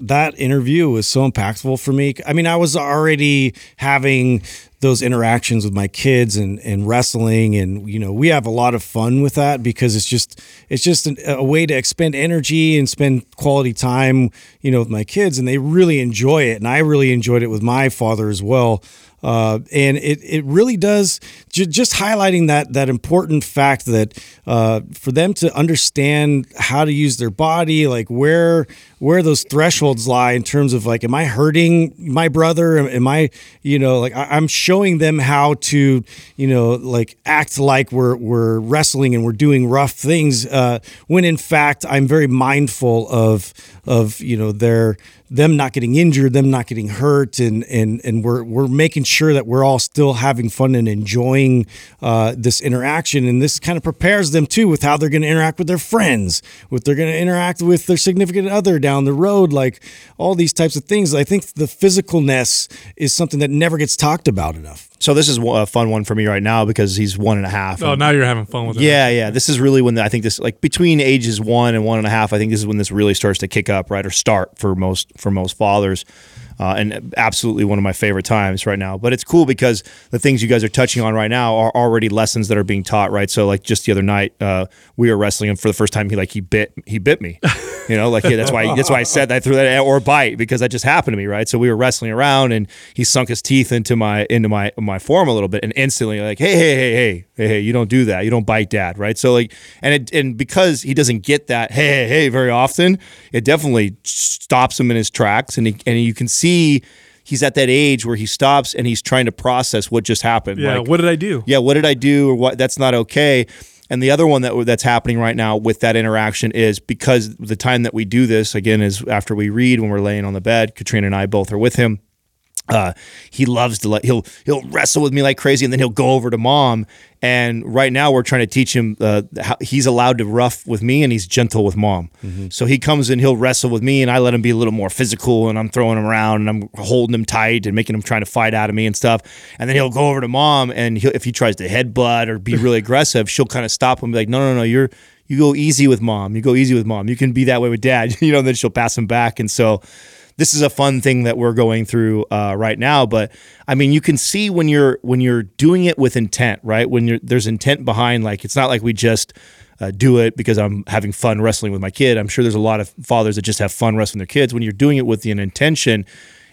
that interview was so impactful for me. I mean, I was already having those interactions with my kids and, and wrestling. And you know we have a lot of fun with that because it's just it's just an, a way to expend energy and spend quality time you know with my kids. And they really enjoy it. And I really enjoyed it with my father as well. Uh, and it, it really does just highlighting that that important fact that uh, for them to understand how to use their body, like where where those thresholds lie in terms of like, am I hurting my brother? Am, am I, you know, like I, am showing them how to, you know, like act like we're we're wrestling and we're doing rough things, uh, when in fact I'm very mindful of of you know their them not getting injured, them not getting hurt, and and and we're we're making sure that we're all still having fun and enjoying uh, this interaction. And this kind of prepares them too with how they're going to interact with their friends, with they're going to interact with their significant other down the road, like all these types of things. I think the physicalness is something that never gets talked about enough. So this is a fun one for me right now because he's one and a half. Oh, now you're having fun with it. Yeah, yeah. This is really when the, I think this like between ages one and one and a half. I think this is when this really starts to kick up, right, or start for most for most fathers uh, and absolutely one of my favorite times right now. But it's cool because the things you guys are touching on right now are already lessons that are being taught, right? So like just the other night, uh, we were wrestling, and for the first time, he like he bit he bit me, you know, like yeah, that's why that's why I said that threw that or bite because that just happened to me, right? So we were wrestling around, and he sunk his teeth into my into my my form a little bit, and instantly like hey hey hey hey hey hey you don't do that, you don't bite dad, right? So like and it, and because he doesn't get that hey hey hey very often, it definitely stops him in his tracks, and he, and you can see see he's at that age where he stops and he's trying to process what just happened. Yeah, like, what did I do? Yeah, what did I do or what that's not okay. And the other one that that's happening right now with that interaction is because the time that we do this again is after we read when we're laying on the bed. Katrina and I both are with him uh, he loves to let he'll he'll wrestle with me like crazy, and then he'll go over to mom. And right now, we're trying to teach him uh, how he's allowed to rough with me, and he's gentle with mom. Mm-hmm. So he comes and he'll wrestle with me, and I let him be a little more physical, and I'm throwing him around, and I'm holding him tight, and making him trying to fight out of me and stuff. And then he'll go over to mom, and if he tries to headbutt or be really aggressive, she'll kind of stop him, and be like, "No, no, no, you're." You go easy with mom. You go easy with mom. You can be that way with dad, you know. And then she'll pass him back, and so this is a fun thing that we're going through uh, right now. But I mean, you can see when you're when you're doing it with intent, right? When there's intent behind, like it's not like we just uh, do it because I'm having fun wrestling with my kid. I'm sure there's a lot of fathers that just have fun wrestling their kids. When you're doing it with an intention,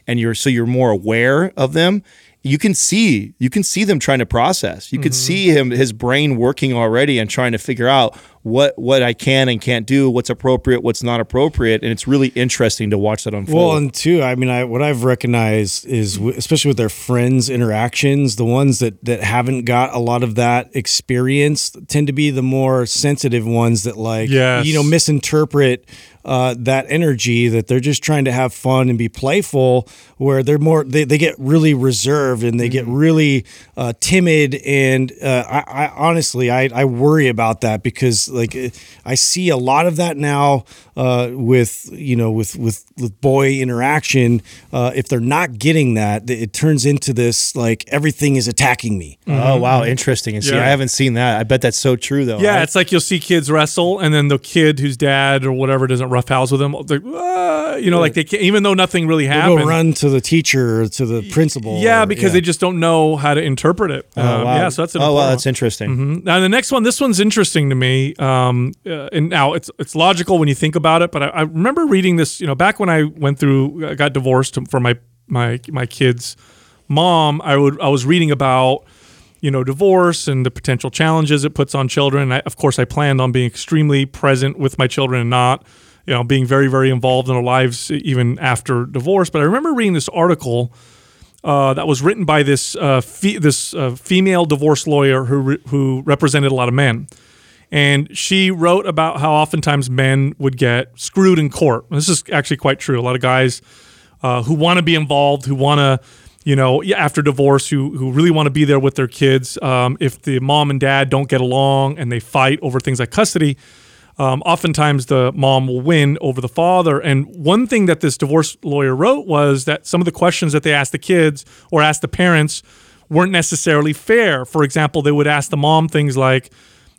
and you're so you're more aware of them you can see you can see them trying to process. You mm-hmm. could see him his brain working already and trying to figure out what what I can and can't do, what's appropriate, what's not appropriate, and it's really interesting to watch that unfold. Well, and two, I mean, I what I've recognized is especially with their friends' interactions, the ones that that haven't got a lot of that experience tend to be the more sensitive ones that like yes. you know misinterpret uh, that energy that they're just trying to have fun and be playful where they're more they, they get really reserved and they get mm-hmm. really uh, timid and uh, I, I, honestly I, I worry about that because like I see a lot of that now uh, with you know with with with boy interaction uh, if they're not getting that it turns into this like everything is attacking me mm-hmm. oh wow interesting and see yeah. I haven't seen that I bet that's so true though yeah right? it's like you'll see kids wrestle and then the kid whose dad or whatever doesn't roughhouse with them. Like, ah, you know, like they can't, even though nothing really happened. Go run to the teacher or to the principal. Yeah, or, because yeah. they just don't know how to interpret it. Oh, um, wow. Yeah, so that's an oh wow, that's interesting. Mm-hmm. Now the next one, this one's interesting to me. Um, uh, and now it's it's logical when you think about it, but I, I, remember reading this. You know, back when I went through, I got divorced from my my my kids' mom. I would I was reading about you know, divorce and the potential challenges it puts on children. I, of course, I planned on being extremely present with my children and not, you know, being very, very involved in their lives even after divorce. But I remember reading this article uh, that was written by this uh, fe- this uh, female divorce lawyer who re- who represented a lot of men, and she wrote about how oftentimes men would get screwed in court. This is actually quite true. A lot of guys uh, who want to be involved, who want to you know, after divorce, who who really want to be there with their kids. Um, if the mom and dad don't get along and they fight over things like custody, um, oftentimes the mom will win over the father. And one thing that this divorce lawyer wrote was that some of the questions that they asked the kids or asked the parents weren't necessarily fair. For example, they would ask the mom things like,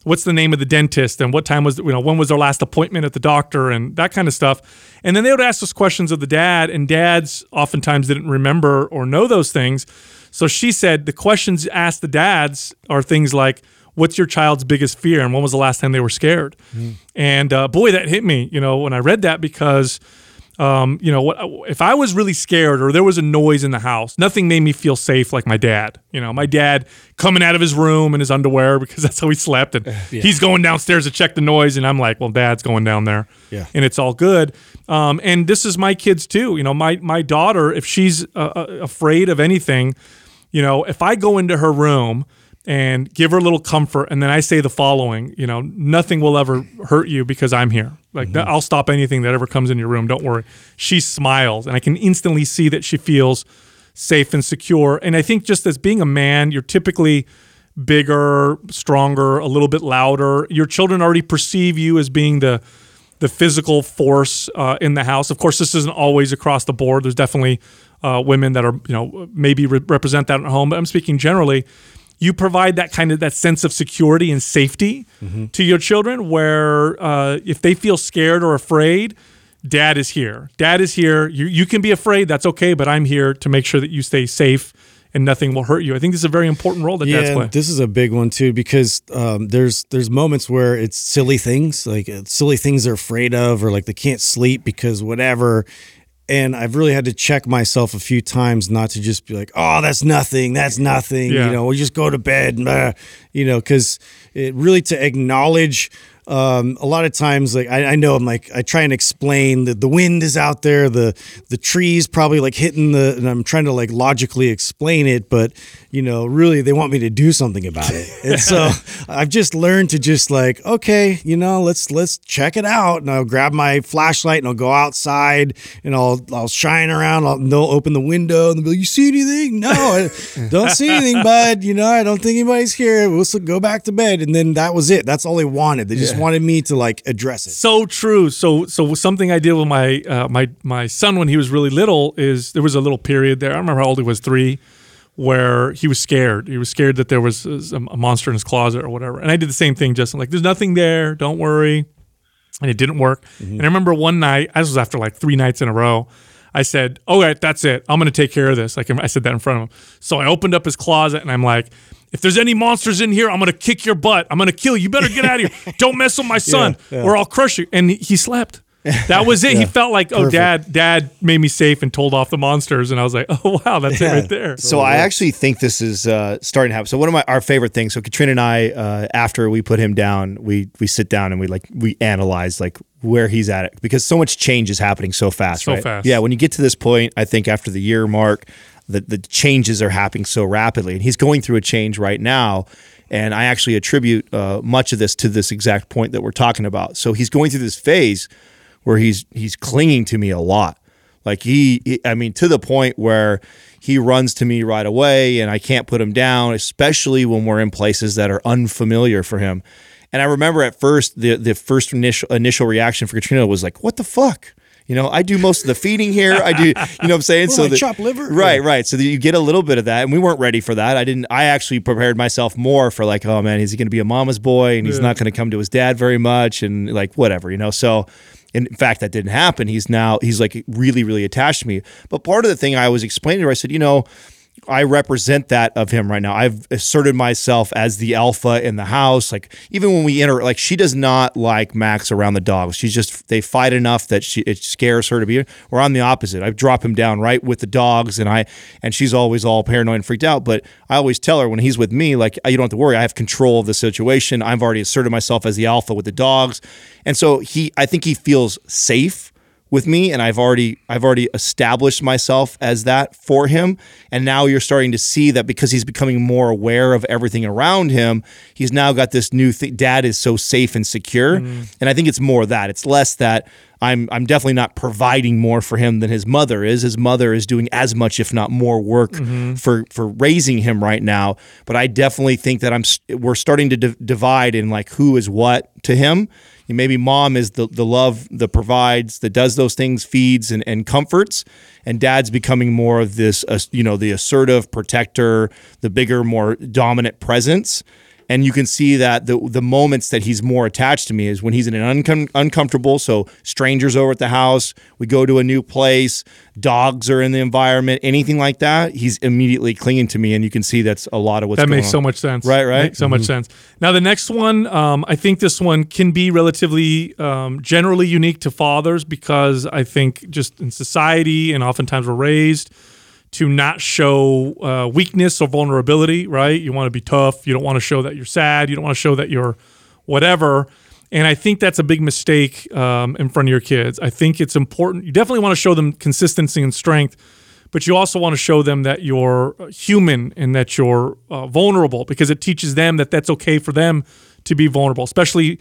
what's the name of the dentist and what time was you know when was their last appointment at the doctor and that kind of stuff. And then they would ask us questions of the dad, and dads oftentimes didn't remember or know those things. So she said the questions asked the dads are things like, "What's your child's biggest fear?" and when was the last time they were scared? And uh, boy, that hit me, you know, when I read that because um, you know, what if I was really scared or there was a noise in the house? Nothing made me feel safe like my dad. You know, my dad coming out of his room in his underwear because that's how he slept, and he's going downstairs to check the noise, and I'm like, well, dad's going down there, Yeah. and it's all good. Um, and this is my kids too. You know, my my daughter, if she's uh, uh, afraid of anything, you know, if I go into her room and give her a little comfort and then I say the following, you know, nothing will ever hurt you because I'm here. Like Mm-hmm. I'll stop anything that ever comes in your room, don't worry. She smiles and I can instantly see that she feels safe and secure. And I think just as being a man, you're typically bigger, stronger, a little bit louder. Your children already perceive you as being the the physical force uh, in the house. Of course, this isn't always across the board. There's definitely uh, women that are, you know, maybe re- represent that at home. But I'm speaking generally. You provide that kind of that sense of security and safety to your children, where uh, if they feel scared or afraid, Dad is here. Dad is here. You you can be afraid. That's okay, but I'm here to make sure that you stay safe and nothing will hurt you. I think this is a very important role that dads Yeah, play. this is a big one too because um, there's there's moments where it's silly things like uh, silly things they're afraid of or like they can't sleep because whatever. And I've really had to check myself a few times not to just be like, oh, that's nothing, that's nothing. Yeah. You know, we just go to bed, blah, you know, because it really to acknowledge. Um, a lot of times, like I, I know, I'm like I try and explain that the wind is out there, the the trees probably like hitting the, and I'm trying to like logically explain it, but you know, really they want me to do something about it, and so I've just learned to just like, okay, you know, let's let's check it out, and I'll grab my flashlight and I'll go outside and I'll I'll shine around, I'll, and they'll open the window and they'll be like, you see anything? No, I don't see anything, bud. You know, I don't think anybody's here. We'll go back to bed, and then that was it. That's all they wanted. They just wanted me to like address it. So true. So so something I did with my uh, my my son when he was really little is there was a little period there. I remember how old he was, three, where he was scared. He was scared that there was a, a monster in his closet or whatever. And I did the same thing, Justin. Like, there's nothing there. Don't worry. And it didn't work. Mm-hmm. And I remember one night, this was after like three nights in a row. I said, "All right, that's it. I'm going to take care of this." Like I said that in front of him. So I opened up his closet and I'm like, "If there's any monsters in here, I'm going to kick your butt. I'm going to kill you. You better get out of here. Don't mess with my son, or I'll crush you." And he- he slept. That was it. He felt like, "Oh, dad, dad made me safe and told off the monsters." And I was like, "Oh, wow, that's it right there." So I actually think this is uh, starting to happen. So one of my our favorite things. So Katrina and I, uh, after we put him down, we we sit down and we like we analyze like where he's at it because so much change is happening so fast. So right? fast. Yeah. When you get to this point, I think after the year mark, the the changes are happening so rapidly, and he's going through a change right now. And I actually attribute uh, much of this to this exact point that we're talking about. So he's going through this phase where he's he's clinging to me a lot. Like he, he- I mean, to the point where he runs to me right away, and I can't put him down, especially when we're in places that are unfamiliar for him. And I remember at first the the first initial initial reaction for Katrina was like, "What the fuck." You know, I do most of the feeding here. I do, you know what I'm saying? I that- chop liver? Right, right. So that you get a little bit of that. And we weren't ready for that. I didn't, I actually prepared myself more for like, oh man, is he going to be a mama's boy and he's not going to come to his dad very much and like whatever, you know? So, in fact, that didn't happen. He's now, he's like really, really attached to me. But part of the thing I was explaining to her, I said, you know, I represent that of him right now. I've asserted myself as the alpha in the house. Like even when we enter, like she does not like Max around the dogs. She's just they fight enough that she it scares her to be. Or I'm the opposite. I drop him down right with the dogs, and I and she's always all paranoid and freaked out. But I always tell her when he's with me, like you don't have to worry. I have control of the situation. I've already asserted myself as the alpha with the dogs, and so he, I think he feels safe with me and I've already I've already established myself as that for him. And now you're starting to see that because he's becoming more aware of everything around him he's now got this new thing dad is so safe and secure. Mm-hmm. And I think it's more that. It's less that I'm I'm definitely not providing more for him than his mother is. His mother is doing as much if not more work mm-hmm. for for raising him right now. But I definitely think that I'm we're starting to div- divide in like who is what to him maybe mom is the, the love that provides that does those things feeds and, and comforts. And dad's becoming more of this uh, you know the assertive protector the bigger more dominant presence and you can see that the the moments that he's more attached to me is when he's in an uncom- uncomfortable. So strangers over at the house, we go to a new place, dogs are in the environment, anything like that, he's immediately clinging to me, and you can see that's a lot of what's that makes on. so much sense. Right, right. Makes so much sense. Now the next one, um, I think this one can be relatively um, generally unique to fathers because I think just in society and oftentimes we're raised to not show uh, weakness or vulnerability. Right? You want to be tough. You don't want to show that you're sad. You don't want to show that you're whatever. And I think that's a big mistake um, in front of your kids. I think it's important. You definitely want to show them consistency and strength, but you also want to show them that you're human and that you're uh, vulnerable because it teaches them that that's okay for them to be vulnerable, especially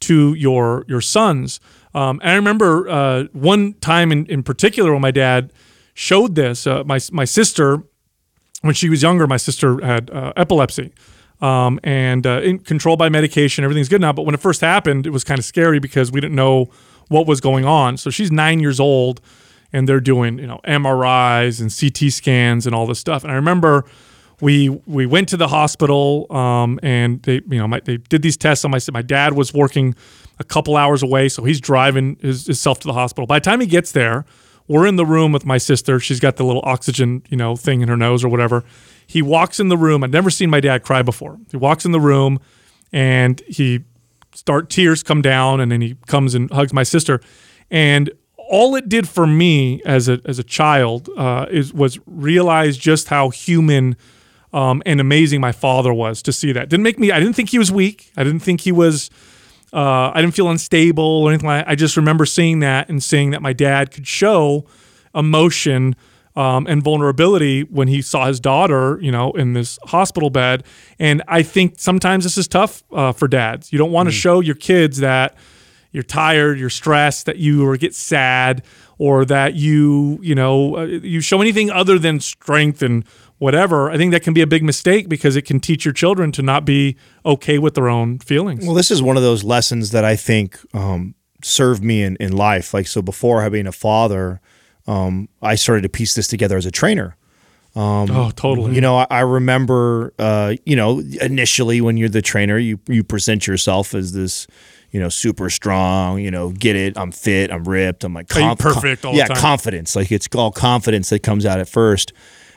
to your your sons. Um, and I remember uh, one time in, in particular when my dad showed this. Uh, my my sister, when she was younger, my sister had uh, epilepsy. Um, and uh, in, controlled by medication, everything's good now. But when it first happened, it was kind of scary because we didn't know what was going on. So she's nine years old, and they're doing you know MRIs and CT scans and all this stuff. And I remember we we went to the hospital um, and they you know my, they did these tests on my my dad was working a couple hours away, so he's driving his, himself to the hospital. By the time he gets there, we're in the room with my sister. She's got the little oxygen you know thing in her nose or whatever. He walks in the room. I'd never seen my dad cry before. He walks in the room and he start tears come down and then he comes and hugs my sister and all it did for me as a as a child uh, is was realize just how human um, and amazing my father was to see that didn't make me I didn't think he was weak I didn't think he was uh, I didn't feel unstable or anything like I just remember seeing that and seeing that my dad could show emotion um, and vulnerability when he saw his daughter, you know, in this hospital bed. And I think sometimes this is tough uh, for dads. You don't want to show your kids that you're tired, you're stressed, that you or get sad, or that you, you know, uh, you show anything other than strength and whatever. I think that can be a big mistake because it can teach your children to not be okay with their own feelings. Well, this is one of those lessons that I think um, served me in, in life. Like, so before having a father, um, I started to piece this together as a trainer. oh, totally. You know, I, I remember, uh, you know, initially when you're the trainer, you you present yourself as this, you know, super strong. You know, get it. I'm fit. I'm ripped. I'm like conf- perfect all the yeah, confidence. Like it's all confidence that comes out at first.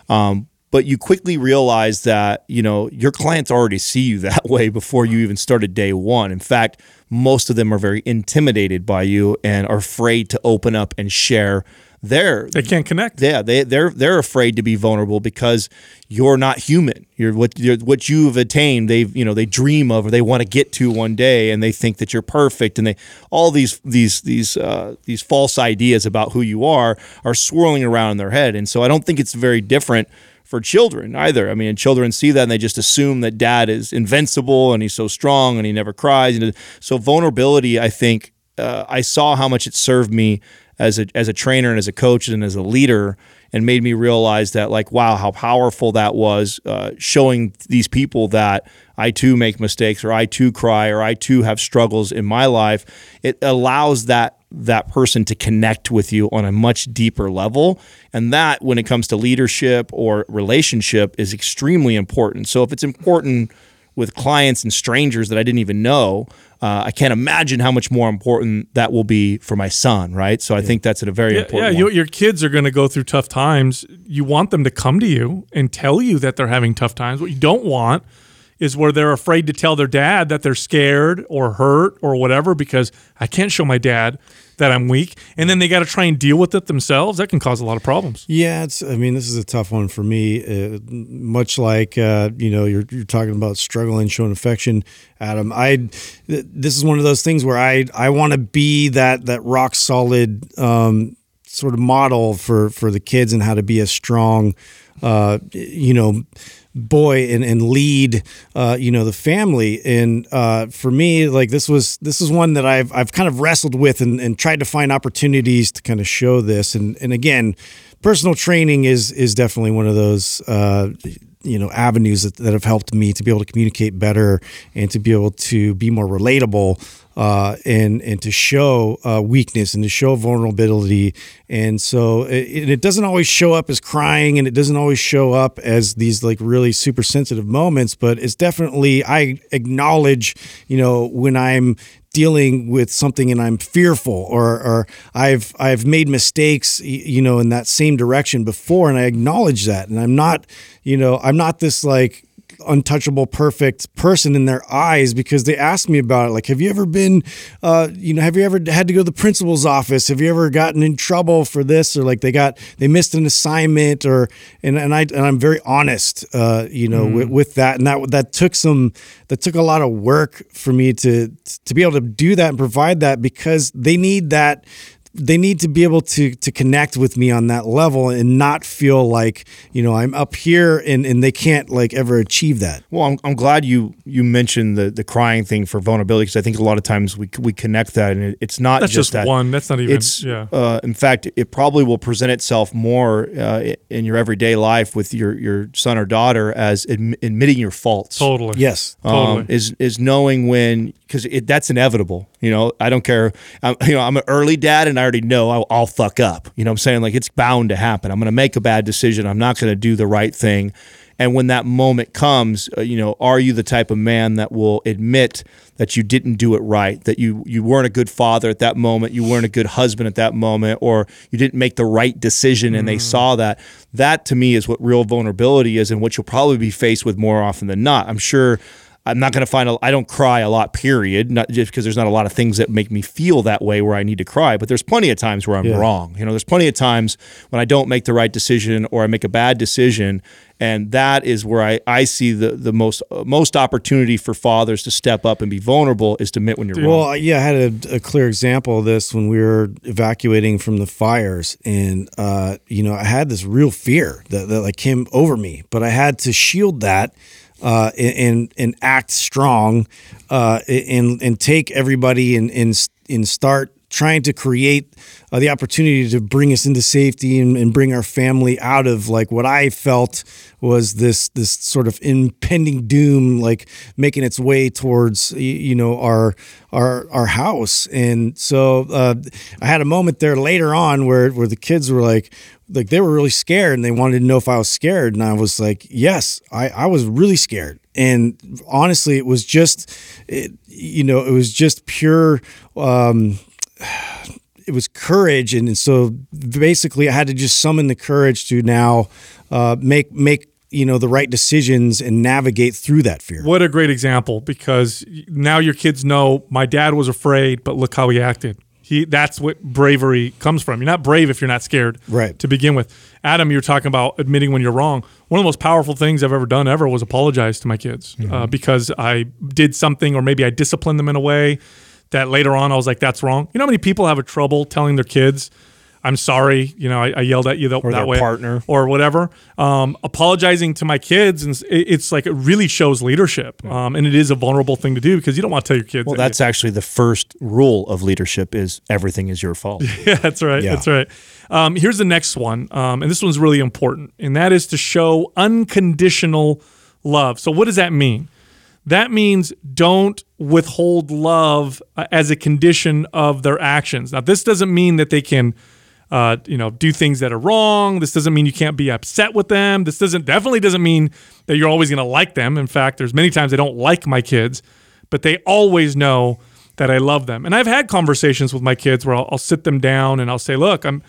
Um, but you quickly realize that you know your clients already see you that way before you even started day one. In fact, most of them are very intimidated by you and are afraid to open up and share their they can't connect. yeah, they they're they're afraid to be vulnerable because you're not human. You're what you're, what you've attained. They've you know they dream of or they want to get to one day, and they think that you're perfect, and they all these these these uh, these false ideas about who you are are swirling around in their head. And so I don't think it's very different for children either. I mean, children see that and they just assume that dad is invincible and he's so strong and he never cries. And so vulnerability, I think, uh, I saw how much it served me as a as a trainer and as a coach and as a leader, and made me realize that like wow, how powerful that was, uh, showing these people that I too make mistakes or I too cry or I too have struggles in my life. It allows that that person to connect with you on a much deeper level, and that when it comes to leadership or relationship is extremely important. So if it's important with clients and strangers that I didn't even know, uh, I can't imagine how much more important that will be for my son, right? So I think that's a very Yeah, important. yeah one. you, your kids are going to go through tough times. You want them to come to you and tell you that they're having tough times. What you don't want is where they're afraid to tell their dad that they're scared or hurt or whatever because I can't show my dad that I'm weak. And then they got to try and deal with it themselves. That can cause a lot of problems. Yeah, it's. I mean, this is a tough one for me. Uh, much like uh, you know, you're you're talking about struggling, showing affection, Adam. I. th- This is one of those things where I I want to be that that rock solid um, sort of model for for the kids and how to be a strong, uh, you know, boy and, and lead uh, you know the family. And uh, for me like this was this is one that I've I've kind of wrestled with and, and tried to find opportunities to kind of show this. And and again personal training is is definitely one of those uh, you know avenues that, that have helped me to be able to communicate better and to be able to be more relatable uh, and and to show uh, weakness and to show vulnerability. And so it, it doesn't always show up as crying, and it doesn't always show up as these like really super sensitive moments. But it's definitely I acknowledge, you know, when I'm dealing with something and I'm fearful or or I've I've made mistakes you know in that same direction before and I acknowledge that and I'm not you know I'm not this like untouchable perfect person in their eyes because they asked me about it. Like have you ever been uh, you know have you ever had to go to the principal's office? Have you ever gotten in trouble for this? Or like they got they missed an assignment or and, and I and I'm very honest uh, you know mm. with, with that. And that that took some that took a lot of work for me to to be able to do that and provide that because they need that they need to be able to to connect with me on that level and not feel like you know I'm up here and, and they can't like ever achieve that. Well, I'm, I'm glad you you mentioned the the crying thing for vulnerability because I think a lot of times we we connect that and it, it's not that's just, just that. one. That's not even. It's yeah. Uh, in fact, it probably will present itself more uh, in your everyday life with your your son or daughter as admi- admitting your faults. Totally. Yes. Um, Totally. is is knowing when because that's inevitable. You know, I don't care. I'm, you know, I'm an early dad, and I already know I'll, I'll fuck up. You know, what I'm saying like it's bound to happen. I'm going to make a bad decision. I'm not going to do the right thing. And when that moment comes, uh, you know, are you the type of man that will admit that you didn't do it right, that you you weren't a good father at that moment, you weren't a good husband at that moment, or you didn't make the right decision, and Mm. they saw that? That to me is what real vulnerability is, and what you'll probably be faced with more often than not. I'm sure. I'm not going to find a, I don't cry a lot, period. Not just because there's not a lot of things that make me feel that way where I need to cry, but there's plenty of times where I'm Yeah. wrong. You know, there's plenty of times when I don't make the right decision or I make a bad decision. And that is where I, I see the, the most uh, most opportunity for fathers to step up and be vulnerable is to admit when you're wrong. Well, yeah, I had a, a clear example of this when we were evacuating from the fires, and uh, you know, I had this real fear that, that like came over me, but I had to shield that uh, and and act strong, uh, and and take everybody and and and start trying to create uh, the opportunity to bring us into safety and, and bring our family out of like what I felt was this this sort of impending doom, like making its way towards you know our our our house. And so uh, I had a moment there later on where where the kids were like like they were really scared and they wanted to know if I was scared, and I was like, yes, I I was really scared. And honestly, it was just, it, you know, it was just pure. Um, it was courage, and so basically, I had to just summon the courage to now uh, make make you know the right decisions and navigate through that fear. What a great example because now your kids know my dad was afraid, but look how he acted. He that's what bravery comes from. You're not brave if you're not scared. Right. To begin with. Adam, you're talking about admitting when you're wrong. One of the most powerful things I've ever done ever was apologize to my kids uh, because I did something or maybe I disciplined them in a way that later on I was like, that's wrong. You know how many people have a trouble telling their kids, I'm sorry, you know, I, I yelled at you that, Or that way. partner. Or whatever. Um, apologizing to my kids, and it- it's like it really shows leadership. Um, and it is a vulnerable thing to do because you don't want to tell your kids. well, that you- that's actually the first rule of leadership is everything is your fault. Yeah, that's right. Yeah. That's right. Um, here's the next one, um, and this one's really important, and that is to show unconditional love. So, what does that mean? That means don't withhold love uh, as a condition of their actions. Now, this doesn't mean that they can, uh, you know, do things that are wrong. This doesn't mean you can't be upset with them. This doesn't definitely doesn't mean that you're always going to like them. In fact, there's many times I don't like my kids, but they always know that I love them. And I've had conversations with my kids where I'll, I'll sit them down and I'll say, "Look, I'm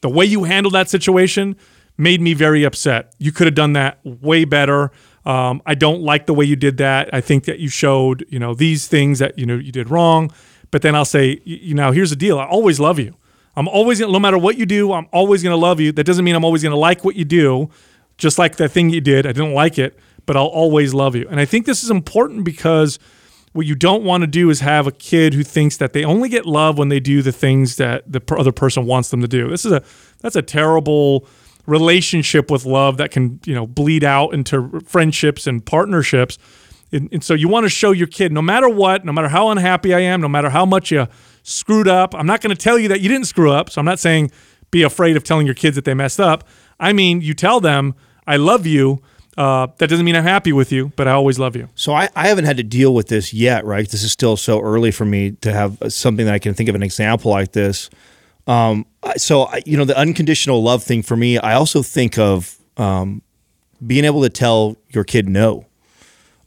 the way you handled that situation made me very upset. You could have done that way better. Um, I don't like the way you did that. I think that you showed, you know, these things that you know you did wrong. But then I'll say, you know, here's the deal. I always love you. I'm always gonna, no matter what you do, I'm always gonna love you. That doesn't mean I'm always gonna like what you do. Just like the thing you did, I didn't like it, but I'll always love you. And I think this is important because what you don't want to do is have a kid who thinks that they only get love when they do the things that the other person wants them to do. This is a that's a terrible relationship with love that can you know bleed out into friendships and partnerships. And, and so you want to show your kid, no matter what, no matter how unhappy I am, no matter how much you screwed up. I'm not going to tell you that you didn't screw up. So I'm not saying be afraid of telling your kids that they messed up. I mean, you tell them I love you Uh, that doesn't mean I'm happy with you, but I always love you. So I, I haven't had to deal with this yet, right? This is still so early for me to have something that I can think of an example like this. Um, so I- you know, the unconditional love thing for me, I also think of um, being able to tell your kid no.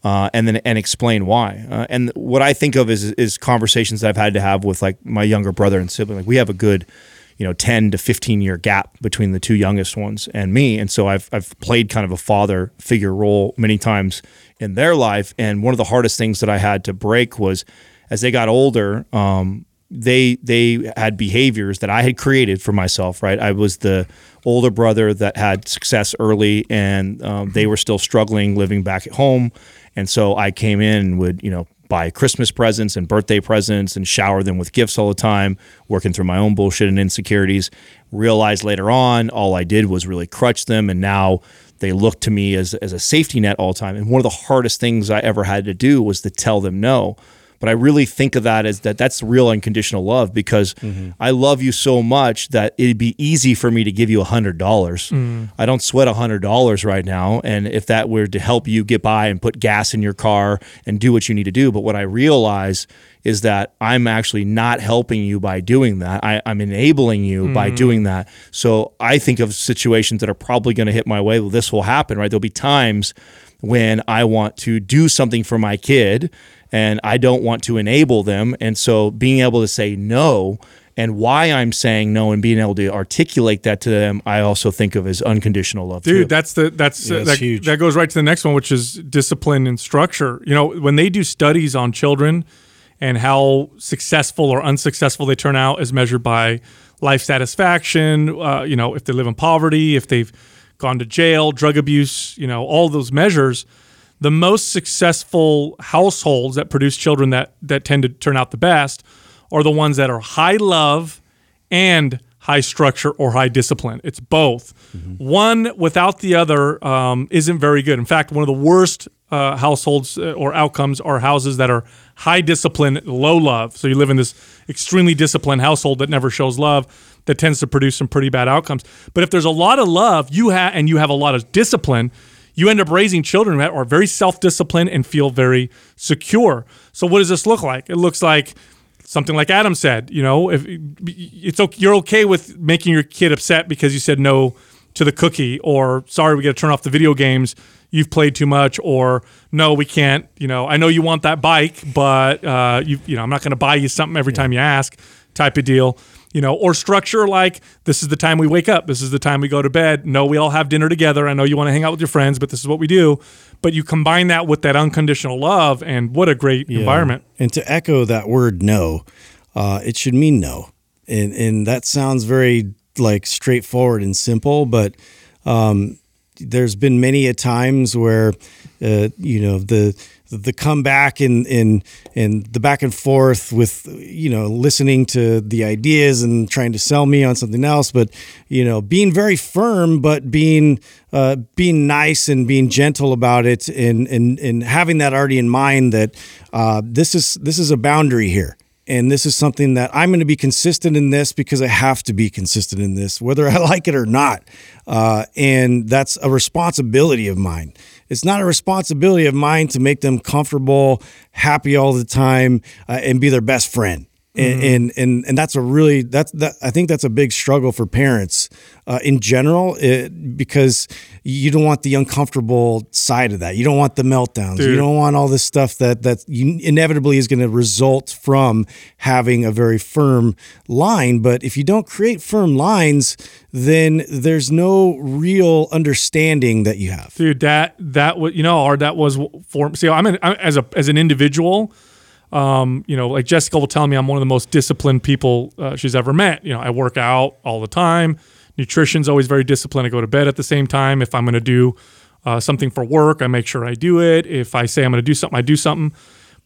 Uh, and then and explain why. Uh, and what I think of is is conversations that I've had to have with like my younger brother and sibling. Like we have a good, you know, ten to fifteen year gap between the two youngest ones and me. And so I've I've played kind of a father figure role many times in their life. And one of the hardest things that I had to break was as they got older. Um, they they had behaviors that I had created for myself. Right, I was the older brother that had success early, and um, they were still struggling living back at home. And so I came in and would you know buy Christmas presents and birthday presents and shower them with gifts all the time, working through my own bullshit and insecurities. Realized later on, all I did was really crutch them, and now they look to me as, as a safety net all the time. And one of the hardest things I ever had to do was to tell them no. But I really think of that as that that's real unconditional love because mm-hmm. I love you so much that it'd be easy for me to give you a hundred dollars. Mm. I don't sweat a hundred dollars right now. And if that were to help you get by and put gas in your car and do what you need to do. But what I realize is that I'm actually not helping you by doing that. I, I'm enabling you by mm. doing that. So I think of situations that are probably going to hit my way. Well, this will happen, right? There'll be times when I want to do something for my kid and I don't want to enable them. And so being able to say no and why I'm saying no and being able to articulate that to them, I also think of as unconditional love. Dude, too. that's the that's, Yeah, uh, that's that, huge. that goes right to the next one, which is discipline and structure. You know, when they do studies on children and how successful or unsuccessful they turn out is measured by life satisfaction. Uh, you know, if they live in poverty, if they've gone to jail, drug abuse, you know, all those measures. The most successful households that produce children that that tend to turn out the best are the ones that are high love and high structure or high discipline. It's both. One without the other um, isn't very good. In fact, one of the worst uh, households uh, or outcomes are houses that are high discipline, low love. So you live in this extremely disciplined household that never shows love. That tends to produce some pretty bad outcomes. But if there's a lot of love, you have and you have a lot of discipline, you end up raising children that are very self-disciplined and feel very secure. So what does this look like? It looks like something like Adam said, you know, if it's okay, you're okay with making your kid upset because you said no to the cookie or sorry we got to turn off the video games you've played too much or no we can't you know i know you want that bike but uh, you, you know i'm not going to buy you something every time you ask type of deal you know or structure like this is the time we wake up. This is the time we go to bed. No we all have dinner together. I know you want to hang out with your friends but this is what we do. But you combine that with that unconditional love and what a great environment. And to echo that word no, uh, it should mean no. And and that sounds very like straightforward and simple, but um, there's been many a times where uh, you know the the comeback and and and the back and forth with you know listening to the ideas and trying to sell me on something else, but you know being very firm, but being uh, being nice and being gentle about it, and and and having that already in mind that uh, this is this is a boundary here and this is something that I'm going to be consistent in this because I have to be consistent in this, whether I like it or not. Uh, and that's a responsibility of mine. It's not a responsibility of mine to make them comfortable, happy all the time, uh, and be their best friend. And, and and and that's a really that's that I think that's a big struggle for parents uh, in general it, because you don't want the uncomfortable side of that. You don't want the meltdowns. You don't want all this stuff that that you inevitably is going to result from having a very firm line. But if you don't create firm lines, then there's no real understanding that you have. dude that that was you know or that was for see i'm, an, I'm as a as an individual um you know like jessica will tell me i'm one of the most disciplined people uh, she's ever met you know i work out all the time nutrition's always very disciplined. I go to bed at the same time. If i'm going to do uh, something for work i make sure i do it. If i say i'm going to do something i do something.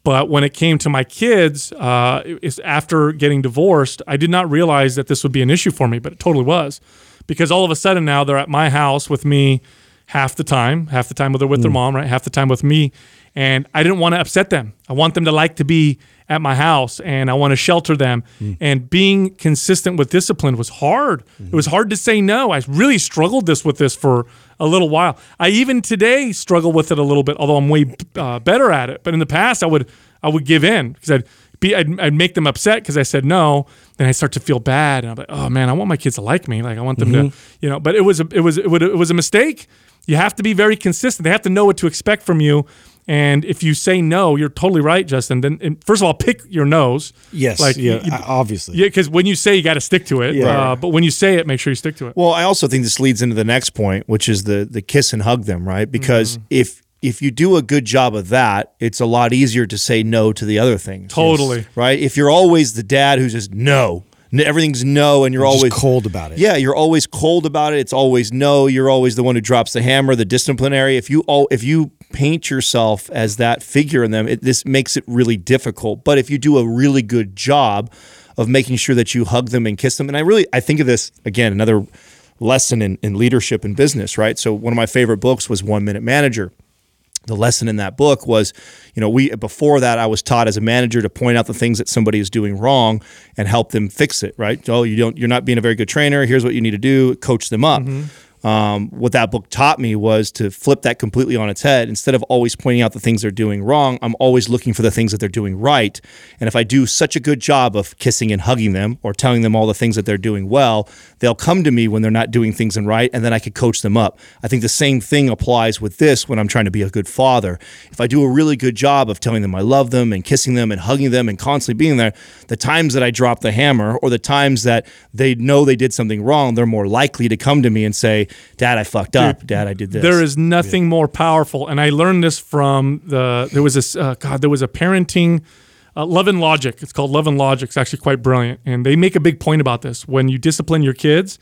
But when it came to my kids, uh, it's after getting divorced, I did not realize that this would be an issue for me, but it totally was. Because all of a sudden now they're at my house with me half the time, half the time with their Mm. mom, right? Half the time with me. And I didn't want to upset them. I want them to like to be at my house and I want to shelter them. Mm. And being consistent with discipline was hard. It was hard to say no. I really struggled this with this for a little while. I even today struggle with it a little bit, although I'm way uh, better at it. But in the past, I would I would give in because I'd be I'd, I'd make them upset because I said no. Then I start to feel bad, and I'm like, oh man, I want my kids to like me. Like I want them to, you know. But it was a, it was it, would, it was a mistake. You have to be very consistent. They have to know what to expect from you. And if you say no, you're totally right, Justin. Then and first of all, pick your nose. Yes. Like yeah. you- obviously. Yeah, because when you say you got to stick to it. Yeah. Uh, but when you say it, make sure you stick to it. Well, I also think this leads into the next point, which is the the kiss and hug them, right? Because if if you do a good job of that, it's a lot easier to say no to the other things. Totally. Right? If you're always the dad who says no, everything's no, and you're always cold about it. Yeah, you're always cold about it. It's always no. You're always the one who drops the hammer, the disciplinary. If you all, if you paint yourself as that figure in them, it, this makes it really difficult. But if you do a really good job of making sure that you hug them and kiss them, and I really I think of this again another lesson in, in leadership and business, right? So one of my favorite books was One Minute Manager the lesson in that book was you know we before that i was taught as a manager to point out the things that somebody is doing wrong and help them fix it right? Oh you don't you're not being a very good trainer. Here's what you need to do. Coach them up mm-hmm. Um, what that book taught me was to flip that completely on its head. Instead of always pointing out the things they're doing wrong, I'm always looking for the things that they're doing right. And if I do such a good job of kissing and hugging them or telling them all the things that they're doing well, they'll come to me when they're not doing things in right, and then I could coach them up. I think the same thing applies with this when I'm trying to be a good father. If I do a really good job of telling them I love them and kissing them and hugging them and constantly being there, the times that I drop the hammer or the times that they know they did something wrong, they're more likely to come to me and say, Dad, I fucked up. Dad, I did this. There is nothing more powerful, and I learned this from the. There was this. Uh, God, there was a parenting. Uh, Love and Logic. It's called Love and Logic. It's actually quite brilliant, and they make a big point about this. When you discipline your kids,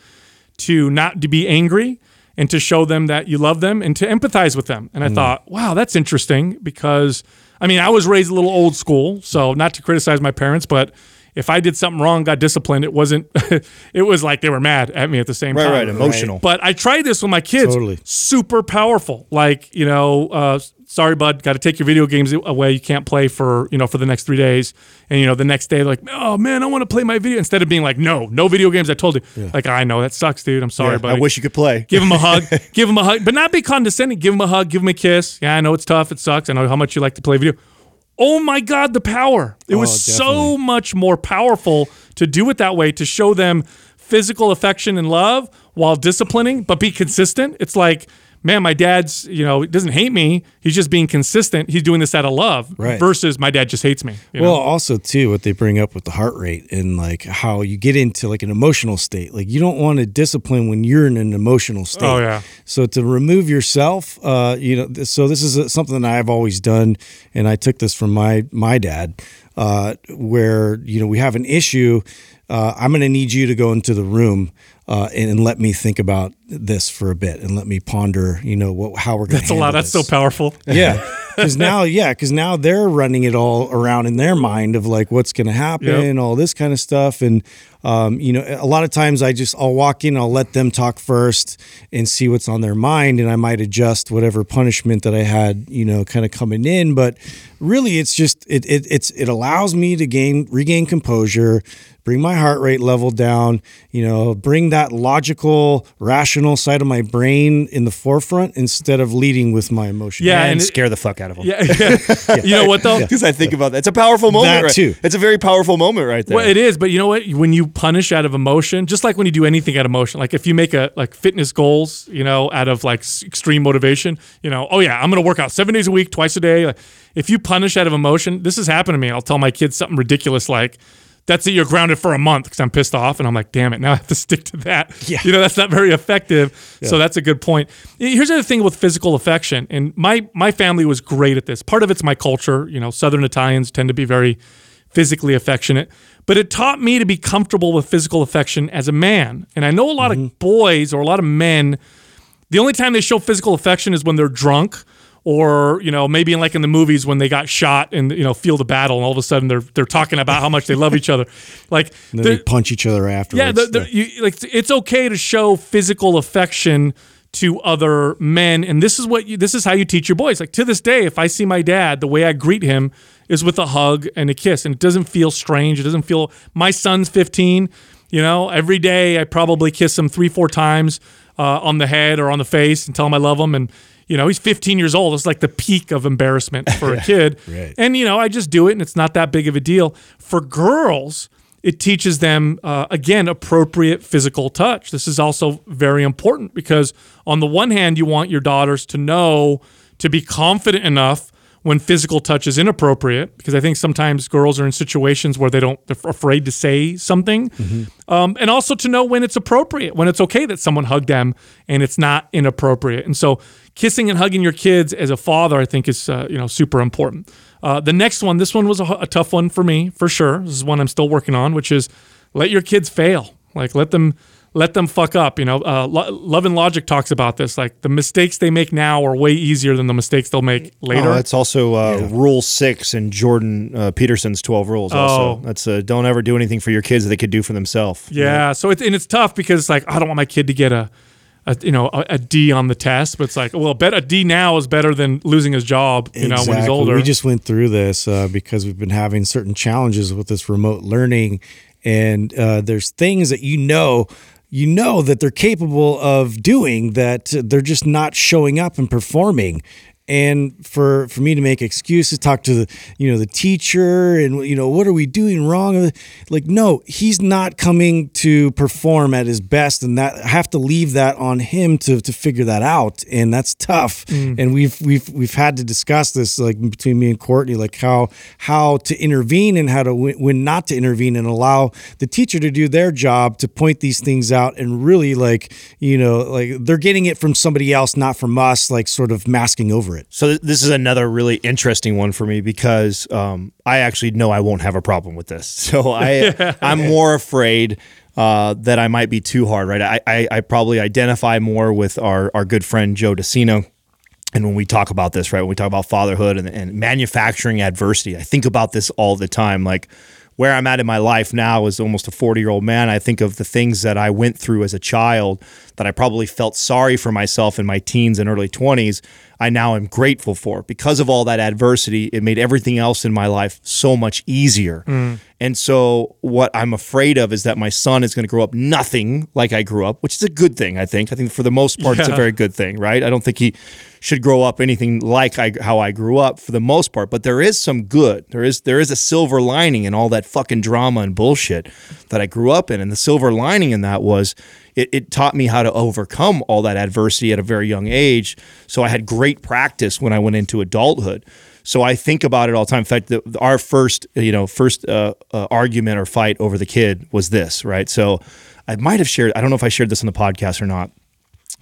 to not to be angry and to show them that you love them and to empathize with them. And I thought, wow, that's interesting because I mean, I was raised a little old school, so not to criticize my parents, but if I did something wrong, got disciplined, it wasn't. it was like they were mad at me at the same right, time. right, emotional. But I tried this with my kids. Totally. Super powerful. Like, you know, uh, sorry, bud, got to take your video games away. You can't play for, you know, for the next three days. And, you know, the next day, like, oh, man, I want to play my video. Instead of being like, no, no video games. I told you. Like, I know that sucks, dude. I'm sorry, buddy. I wish you could play. Give him a hug. give him a hug. But not be condescending. Give him a hug. Give him a kiss. Yeah, I know it's tough. It sucks. I know how much you like to play video. Oh my God, the power. It oh, was so much more powerful to do it that way, to show them physical affection and love while disciplining, but be consistent. It's like, man, my dad's, you know, he doesn't hate me. He's just being consistent. He's doing this out of love Right. versus my dad just hates me. you Well, know? also too, what they bring up with the heart rate and like how you get into like an emotional state. Like you don't want to discipline when you're in an emotional state. Oh, yeah. So to remove yourself, uh, you know, so this is something that I've always done, and I took this from my my dad, uh, where you know we have an issue. Uh, I'm going to need you to go into the room uh, and, and let me think about this for a bit and let me ponder. You know what, how we're going. To. That's a lot. That's so powerful. Yeah, because now, yeah, because now they're running it all around in their mind of like what's going to happen, Yep. all this kind of stuff, and um, you know, a lot of times I just I'll walk in, I'll let them talk first and see what's on their mind, and I might adjust whatever punishment that I had, you know, kind of coming in, but really, it's just it it it's it allows me to gain regain composure. Bring my heart rate level down, you know, bring that logical, rational side of my brain in the forefront instead of leading with my emotions. Yeah, and, and it- scare the fuck out of them. Yeah, yeah. You know what though? Because I think about that. It's a powerful moment. That right? too. It's a very powerful moment right there. Well, it is, but you know what? When you punish out of emotion, just like when you do anything out of emotion, like if you make a like fitness goals, you know, out of like extreme motivation, you know, oh yeah, I'm gonna work out seven days a week, twice a day. Like, if you punish out of emotion, this has happened to me. I'll tell my kids something ridiculous like. That's it. You're grounded for a month because I'm pissed off, and I'm like, "Damn it! Now I have to stick to that." Yeah. You know, that's not very effective. So that's a good point. Here's the other thing with physical affection, and my my family was great at this. Part of it's my culture. You know, Southern Italians tend to be very physically affectionate, but it taught me to be comfortable with physical affection as a man. And I know a lot of mm-hmm. boys or a lot of men, the only time they show physical affection is when they're drunk. Or you know maybe in like in the movies when they got shot in you know field of battle and all of a sudden they're they're talking about how much they love each other, like And then they're- punch each other afterwards. yeah, you, like it's okay to show physical affection to other men. And this is what you this is how you teach your boys. Like to this day if i see my dad the way i greet him is with a hug and a kiss. And it doesn't feel strange. It doesn't feel my son's 15 you know every day i probably kiss him three four times uh, on the head or on the face and tell him i love him. And you know he's 15 years old. It's like the peak of embarrassment for a kid. Right. and you know i just do it and it's not that big of a deal. For girls it teaches them uh, again appropriate physical touch. This is also very important because on the one hand you want your daughters to know to be confident enough when physical touch is inappropriate because i think sometimes girls are in situations where they don't they're afraid to say something. Um, and also to know when it's appropriate when it's okay that someone hugged them and it's not inappropriate. And so kissing and hugging your kids as a father i think is uh, you know super important. Uh, the next one this one was a, a tough one for me for sure. This is one i'm still working on which is let your kids fail. Like let them let them fuck up you know uh, Lo- love and logic talks about this like the mistakes they make now are way easier than the mistakes they'll make later Oh, that's also uh, Rule Six in Jordan uh, Peterson's Twelve Rules. Also, Oh. that's uh, don't ever do anything for your kids that they could do for themselves. Yeah. So it's and it's tough because it's like I don't want my kid to get a, a you know a, a D on the test, but it's like well, bet a D now is better than losing his job. You know when he's older. We just went through this uh, because we've been having certain challenges with this remote learning, and uh, there's things that you know. You know that they're capable of doing that they're just not showing up and performing. And for for me to make excuses, talk to the you know the teacher, and you know what are we doing wrong? Like no, he's not coming to perform at his best, and that I have to leave that on him to to figure that out, and that's tough. Mm. And we've we've we've had to discuss this like between me and Courtney, like how how to intervene and how to when, when not to intervene, and allow the teacher to do their job to point these things out, and really like you know like they're getting it from somebody else, not from us, like sort of masking over So th- this is another really interesting one for me because um, I actually know I won't have a problem with this. So I I'm more afraid uh, that I might be too hard. Right? I, I I probably identify more with our our good friend Joe De Sena. And when we talk about this, right, when we talk about fatherhood and, and manufacturing adversity, I think about this all the time. Like where I'm at in my life now as almost a 40 year old man, I think of the things that I went through as a child that I probably felt sorry for myself in my teens and early 20s. I now am grateful for because of all that adversity. It made everything else in my life so much easier. Mm. And so, what I'm afraid of is that my son is going to grow up nothing like I grew up, which is a good thing, I think. I think for the most part, it's a very good thing, right? I don't think he should grow up anything like I, how I grew up for the most part. But there is some good. There is there is a silver lining in all that fucking drama and bullshit that I grew up in. And the silver lining in that was it, it taught me how to overcome all that adversity at a very young age. So I had great practice when I went into adulthood. So I think about it all the time. In fact, the, our first, you know, first uh, uh, argument or fight over the kid was this, right? So I might have shared. I don't know if I shared this on the podcast or not,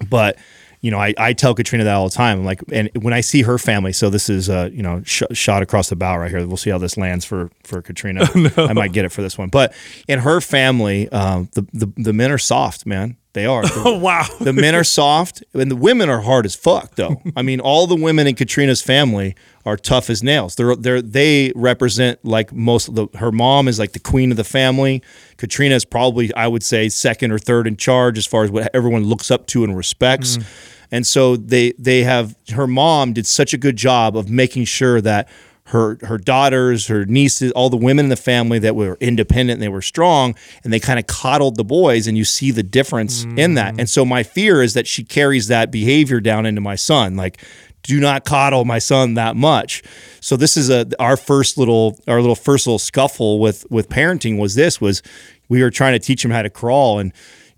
but you know, I, I tell Katrina that all the time. I'm like, and when I see her family, so this is, uh, you know, sh- shot across the bow right here. We'll see how this lands for for Katrina. I might get it for this one, but in her family, um, the, the the men are soft, man. They are. Oh wow. the men are soft and the women are hard as fuck though. I mean, all the women in Katrina's family are tough as nails. They're they're they represent like most of the her mom is like the queen of the family. Katrina is probably I would say second or third in charge as far as what everyone looks up to and respects. Mm-hmm. And so they they have her mom did such a good job of making sure that her her daughters, her nieces, all the women in the family that were independent and they were strong, and they kind of coddled the boys, and you see the difference in that. Mm. And so my fear is that she carries that behavior down into my son, like. Do not coddle my son that much. So this is a our first little our little first little scuffle with with parenting was this was we were trying to teach him how to crawl and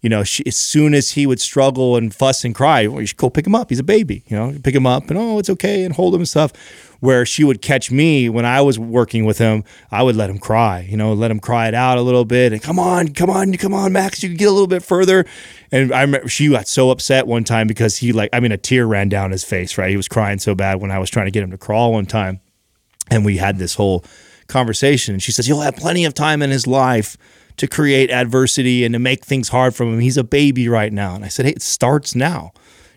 you know, she, as soon as he would struggle and fuss and cry, well, you should go pick him up. He's a baby, you know, pick him up and oh, it's okay and hold him and stuff. Where she would catch me when I was working with him, I would let him cry, you know, let him cry it out a little bit and come on, come on, come on, Max, you can get a little bit further. And I remember she got so upset one time because he like, I mean, a tear ran down his face, right? He was crying so bad when I was trying to get him to crawl one time and we had this whole conversation and she says you'll have plenty of time in his life to create adversity and to make things hard for him he's a baby right now and i said hey it starts now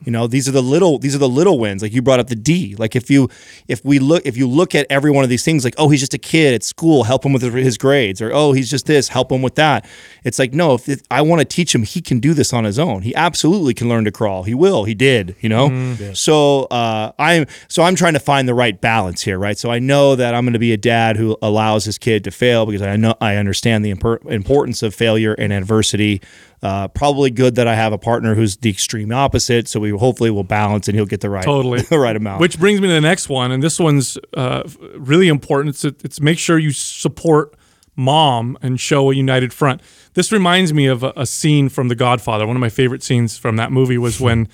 You know, these are the little these are the little wins. Like you brought up the D. Like if you if we look if you look at every one of these things, like oh he's just a kid at school, help him with his grades, or oh he's just this, help him with that. It's like no, if it, I want to teach him, he can do this on his own. He absolutely can learn to crawl. He will. He did. You know. Mm-hmm. So uh, I'm so I'm trying to find the right balance here, right? So I know that I'm going to be a dad who allows his kid to fail because I know I understand the impor- importance of failure and adversity. Uh, probably good that I have a partner who's the extreme opposite, so we hopefully will balance and he'll get the right Totally. the right amount. Which brings me to the next one, and this one's uh, really important. It's, it's make sure you support mom and show a united front. This reminds me of a, a scene from The Godfather. One of my favorite scenes from that movie was when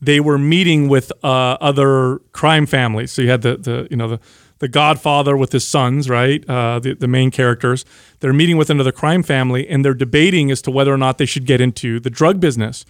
they were meeting with uh, other crime families. So you had the the you know the the Godfather with his sons, right? Uh, the the main characters. They're meeting with another crime family, and they're debating as to whether or not they should get into the drug business.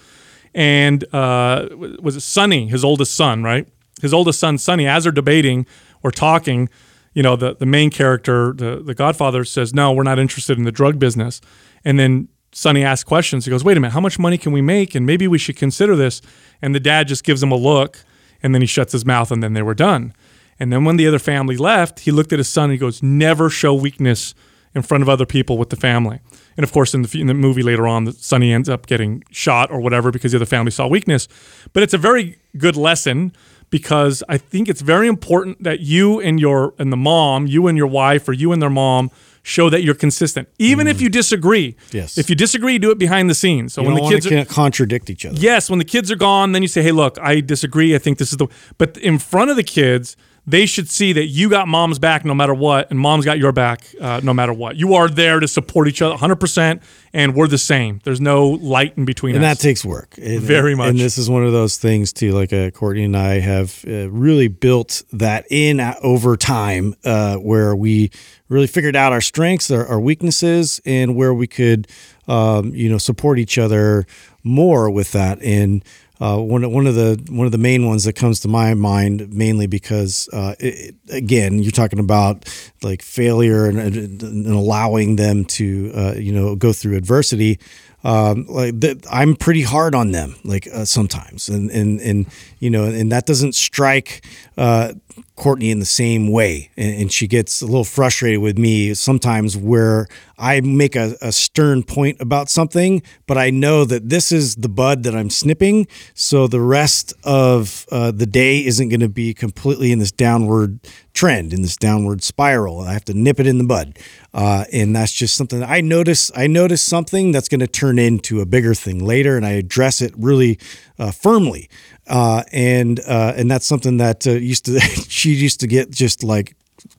And uh, was it Sonny, his oldest son, right? His oldest son, Sonny, as they're debating or talking, you know, the, the main character, the, the Godfather says, No, we're not interested in the drug business. And then Sonny asks questions. He goes, Wait a minute, how much money can we make? And maybe we should consider this. And the dad just gives him a look and then he shuts his mouth and then they were done. And then when the other family left, he looked at his son and he goes, Never show weakness in front of other people with the family. And of course, in the, in the movie later on, the Sonny ends up getting shot or whatever because the other family saw weakness. But it's a very good lesson because I think it's very important that you and your and the mom, you and your wife, or you and their mom show that you're consistent, even if mm. you disagree. Yes. If you disagree, do it behind the scenes. So You when the kids are, contradict each other. Yes, when the kids are gone, then you say, "Hey, look, I disagree. I think this is the." But in front of the kids, they should see that you got mom's back no matter what, and mom's got your back uh, no matter what. You are there to support each other 100, percent and we're the same. There's no light in between and us. that takes work And- Very much. and this is one of those things too like uh, courtney and i have uh, really built that in uh, over time uh, where we really figured out our strengths our, our weaknesses and where we could um, you know support each other more with that and uh, one, one of the one of the main ones that comes to my mind mainly because uh, it, again you're talking about like failure and, and, allowing them to uh, you know go through adversity um, like I'm pretty hard on them like uh, sometimes. And and and you know and that doesn't strike uh, Courtney in the same way. And, and she gets a little frustrated with me sometimes where I make a, a stern point about something but I know that this is the bud that I'm snipping. So the rest of uh, the day isn't going to be completely in this downward trend in this downward spiral. I have to nip it in the bud, uh, and that's just something that I notice. I notice something that's going to turn into a bigger thing later, and I address it really uh, firmly. Uh, and uh, and that's something that uh, used to she used to get just like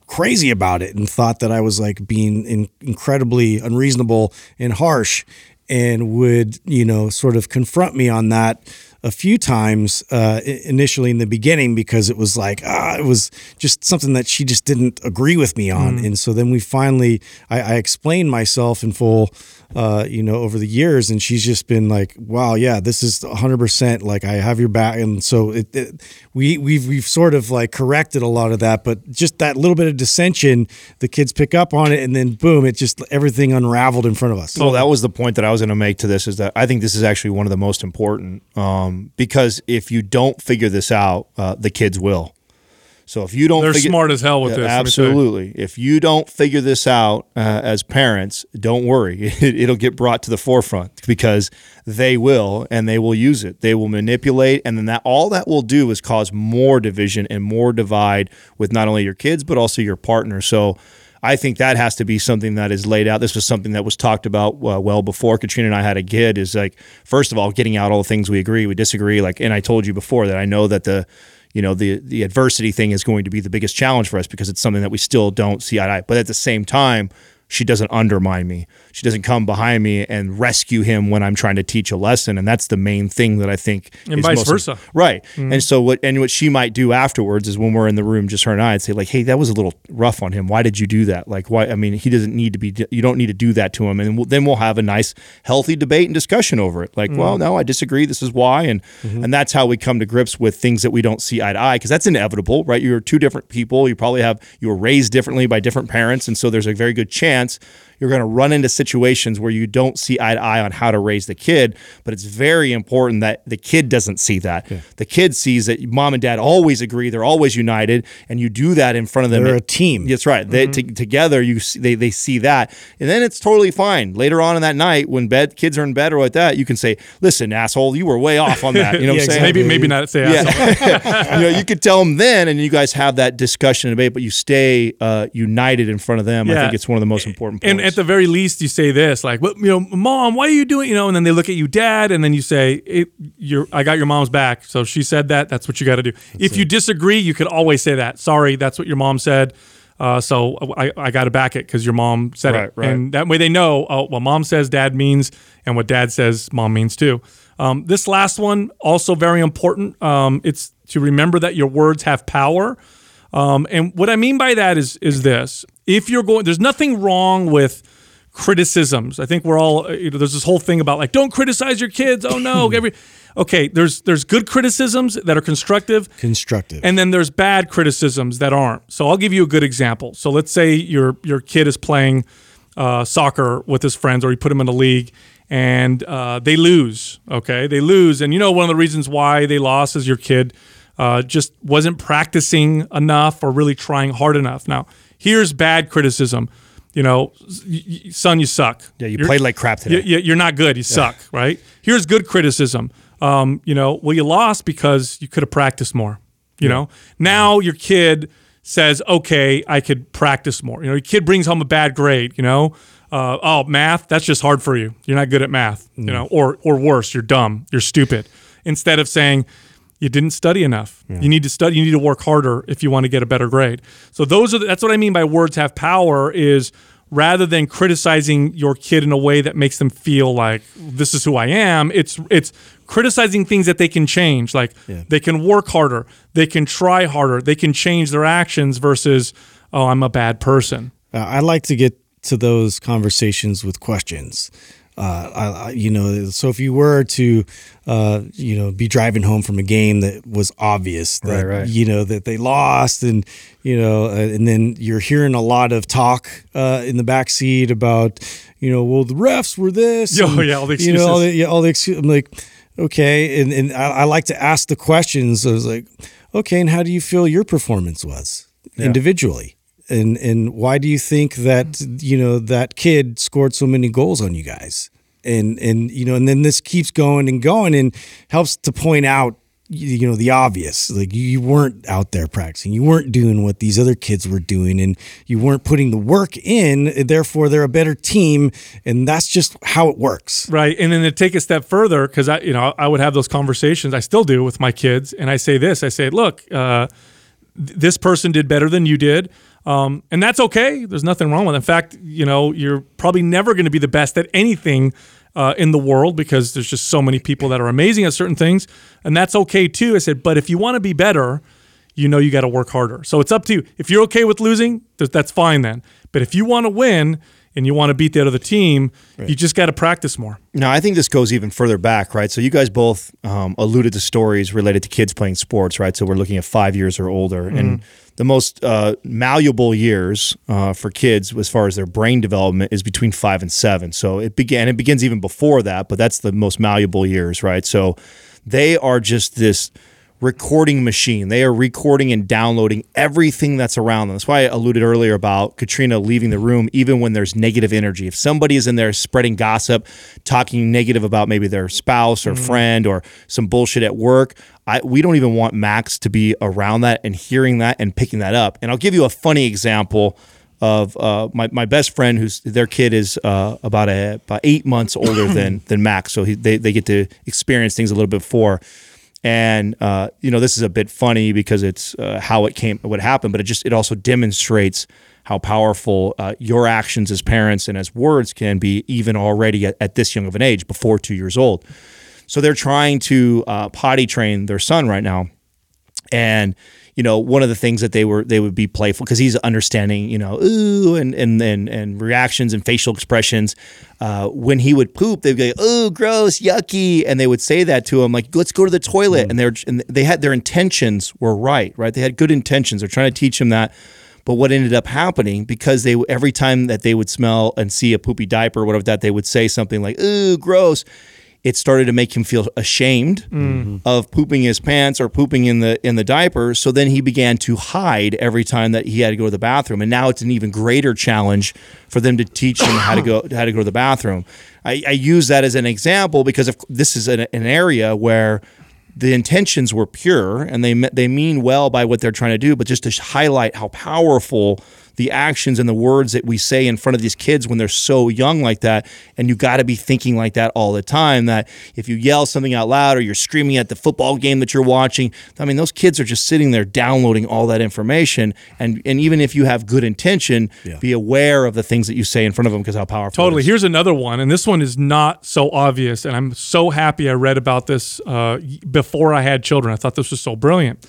crazy about it and thought that I was like being in, incredibly unreasonable and harsh and would you know sort of confront me on that a few times uh, initially in the beginning because it was like ah, it was just something that she just didn't agree with me on, and so then we finally I, I explained myself in full, uh, you know, over the years, and she's just been like, wow, yeah, this is 100 percent like I have your back, and so it, it we we've we've sort of like corrected a lot of that, but just that little bit of dissension, the kids pick up on it, and then boom, it just everything unraveled in front of us. Well, that was the point that I was going to make to this is that I think this is actually one of the most important um, because if you don't figure this out, uh, the kids will. So if you don't, They're figure, smart as hell with this. Absolutely. If you don't figure this out uh, as parents, don't worry. It, it'll get brought to the forefront because they will, and they will use it. They will manipulate, and then that all that will do is cause more division and more divide with not only your kids but also your partner. So. I think that has to be something that is laid out. This was something that was talked about uh, well before Katrina and I had a kid. Is like first of all getting out all the things we agree, we disagree. Like, and I told you before that I know that the you know the the adversity thing is going to be the biggest challenge for us because it's something that we still don't see eye to eye. But at the same time, she doesn't undermine me. She doesn't come behind me and rescue him when I'm trying to teach a lesson, and that's the main thing that I think. And is vice most- versa. right? Mm. And so what and what she might do afterwards is when we're in the room, just her and I, I'd say like, "Hey, that was a little rough on him. Why did you do that? Like, why? I mean, he doesn't need to be. You don't need to do that to him." And we'll, then we'll have a nice, healthy debate and discussion over it. Like, well, mm. no, I disagree. This is why, and mm-hmm. and that's how we come to grips with things that we don't see eye to eye because that's inevitable, right? You're two different people. You probably have you were raised differently by different parents, and so there's a very good chance chance you're going to run into situations where you don't see eye to eye on how to raise the kid. But it's very important that the kid doesn't see that. The kid sees that mom and dad always agree, they're always united, and you do that in front of them. They're a team. That's right. They, t- together, you see, they they see that, and then it's totally fine. Later on in that night, when bed kids are in bed or like that, you can say, "Listen, asshole, you were way off on that." You know Yeah, what I'm saying? Maybe maybe not say asshole. Yeah. you know, you could tell them then, and you guys have that discussion and debate, but you stay uh, united in front of them. I think it's one of the most important points. And at the very least, you say this, like, "Well, you know, mom, why are you doing?" You know, and then they look at you, dad, and then you say, it, "You're, I got your mom's back, so she said that. That's what you got to do." if you disagree, you could always say that. Sorry, that's what your mom said. Uh, so I, I got to back it because your mom said Right, it, right. and that way they know. Oh, well, mom says dad means, and what dad says mom means too. Um, this last one also very important. Um, it's to remember that your words have power. Um, and what I mean by that is is this: if you're going, there's nothing wrong with criticisms. I think we're all uh, you know, there's this whole thing about like don't criticize your kids. Oh no, every okay. There's there's good criticisms that are constructive, Constructive. and then there's bad criticisms that aren't. So I'll give you a good example. So let's say your your kid is playing uh, soccer with his friends, or you put him in a league, and uh, they lose. Okay, they lose, and you know one of the reasons why they lost is your kid uh, just wasn't practicing enough or really trying hard enough. Now here's bad criticism. You know, s- y- y- son, you suck. yeah, you You're- played like crap today. you, you're not good. You suck, right? Here's good criticism. Um, you know, well, you lost because you could have practiced more. You know, now your kid says, okay, I could practice more. You know, your kid brings home a bad grade. You know, uh, oh, math, that's just hard for you. You're not good at math. You know, or or worse, you're dumb. You're stupid. Instead of saying, you didn't study enough. You need to study. You need to work harder if you want to get a better grade. So those are the, that's what I mean by words have power. Is rather than criticizing your kid in a way that makes them feel like this is who I am, it's it's criticizing things that they can change. Like they can work harder, they can try harder, they can change their actions versus oh I'm a bad person. Uh, I like to get to those conversations with questions. Uh, I, I, you know, so if you were to, uh, you know, be driving home from a game that was obvious that Right, right. you know that they lost, and you know, uh, and then you're hearing a lot of talk uh, in the back seat about, you know, well the refs were this, Oh, and, yeah, all the you know, all the, yeah, all the excuses. I'm like, okay, and and I, I like to ask the questions. I was like, okay, and how do you feel your performance was individually? And and why do you think that you know that kid scored so many goals on you guys? And and you know and then this keeps going and going and helps to point out you know the obvious. Like you- weren't out there practicing. You weren't doing what these other kids were doing and you weren't putting the work in. Therefore they're a better team. And that's just how it works. Right. And then to take a step further, because I, you know, I would have those conversations. I still do with my kids, and I say this: I say, look, uh, th- this person did better than you did, um, and that's okay. There's nothing wrong with. it. In fact, you know, you're probably never going to be the best at anything. Uh, in the world, because there's just so many people that are amazing at certain things, and that's okay too. I said, but if you want to be better, you know you got to work harder. So it's up to you. If you're okay with losing, th- that's fine then. But if you want to win and you want to beat the other team, you just got to practice more. Now, I think this goes even further back, right? So, you guys both um, alluded to stories related to kids playing sports, right? So, we're looking at five years or older. And the most uh, malleable years uh, for kids, as far as their brain development, is between five and seven. So, it began, it begins even before that, but that's the most malleable years, right? So, they are just this recording machine. They are recording and downloading everything that's around them. That's why I alluded earlier about Katrina leaving the room, even when there's negative energy. If somebody is in there spreading gossip, talking negative about maybe their spouse or friend or some bullshit at work, I, we don't even want Max to be around that and hearing that and picking that up. And I'll give you a funny example of uh, my, my best friend who's their kid is uh, about a about eight months older than than Max, so he, they they get to experience things a little bit before. And uh, you know, this is a bit funny because it's uh, how it came, what happened, but it just it also demonstrates how powerful uh, your actions as parents and as words can be, even already at, at this young of an age, before two years old. So they're trying to uh, potty train their son right now, and you know one of the things that they were they would be playful because he's understanding you know ooh and and and, and reactions and facial expressions. Uh, when he would poop they'd go ooh gross yucky and they would say that to him like let's go to the toilet. And they're and they had their intentions were right right? They had good intentions. They're trying to teach him that. But what ended up happening because they every time that they would smell and see a poopy diaper or whatever that they would say something like "ooh, gross." It started to make him feel ashamed mm-hmm. of pooping his pants or pooping in the in the diaper. So then he began to hide every time that he had to go to the bathroom. And now it's an even greater challenge for them to teach him how to go how to go to the bathroom. I, I use that as an example because of, this is an, an area where the intentions were pure and they they mean well by what they're trying to do, but just to highlight how powerful the actions and the words that we say in front of these kids when they're so young like that, and you got to be thinking like that all the time. That if you yell something out loud or you're screaming at the football game that you're watching, I mean those kids are just sitting there downloading all that information, and and even if you have good intention, be aware of the things that you say in front of them because how powerful. Totally. is. Here's another one, and this one is not so obvious. And I'm so happy I read about this uh, before I had children. I thought this was so brilliant.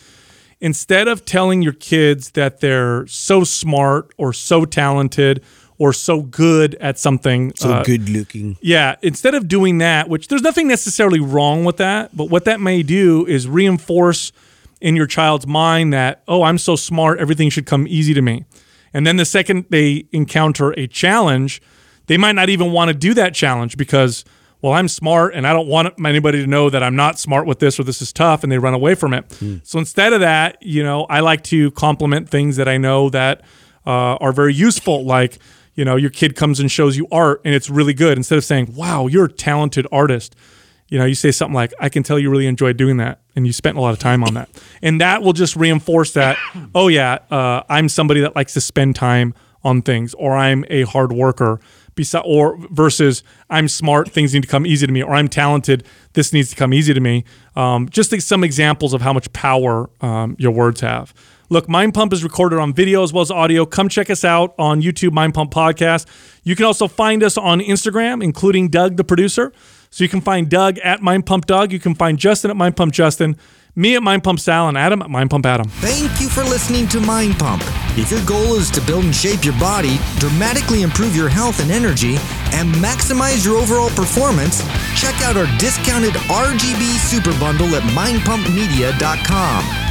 Instead of telling your kids that they're so smart or so talented or so good at something, So uh, good looking. yeah, instead of doing that, which there's nothing necessarily wrong with that, but what that may do is reinforce in your child's mind that, oh, I'm so smart, everything should come easy to me. And then the second they encounter a challenge, they might not even want to do that challenge because, well, I'm smart and I don't want anybody to know that I'm not smart with this or this is tough and they run away from it. So instead of that, you know, I like to compliment things that I know that uh, are very useful, like, you know, your kid comes and shows you art and it's really good. Instead of saying, wow, you're a talented artist, you know, you say something like, I can tell you really enjoyed doing that and you spent a lot of time on that. And that will just reinforce that, oh, yeah, uh, I'm somebody that likes to spend time on things or I'm a hard worker. Besi- or versus I'm smart, things need to come easy to me, or I'm talented, this needs to come easy to me. Um, just some examples of how much power um, your words have. Look, Mind Pump is recorded on video as well as audio. Come check us out on YouTube, Mind Pump Podcast. You can also find us on Instagram, including Doug, the producer. So you can find Doug at Mind Pump Doug. You can find Justin at Mind Pump Justin, me at Mind Pump Sal, and Adam at Mind Pump Adam. Thank you for listening to Mind Pump. If your goal is to build and shape your body, dramatically improve your health and energy, and maximize your overall performance, check out our discounted RGB Super Bundle at mindpumpmedia.com.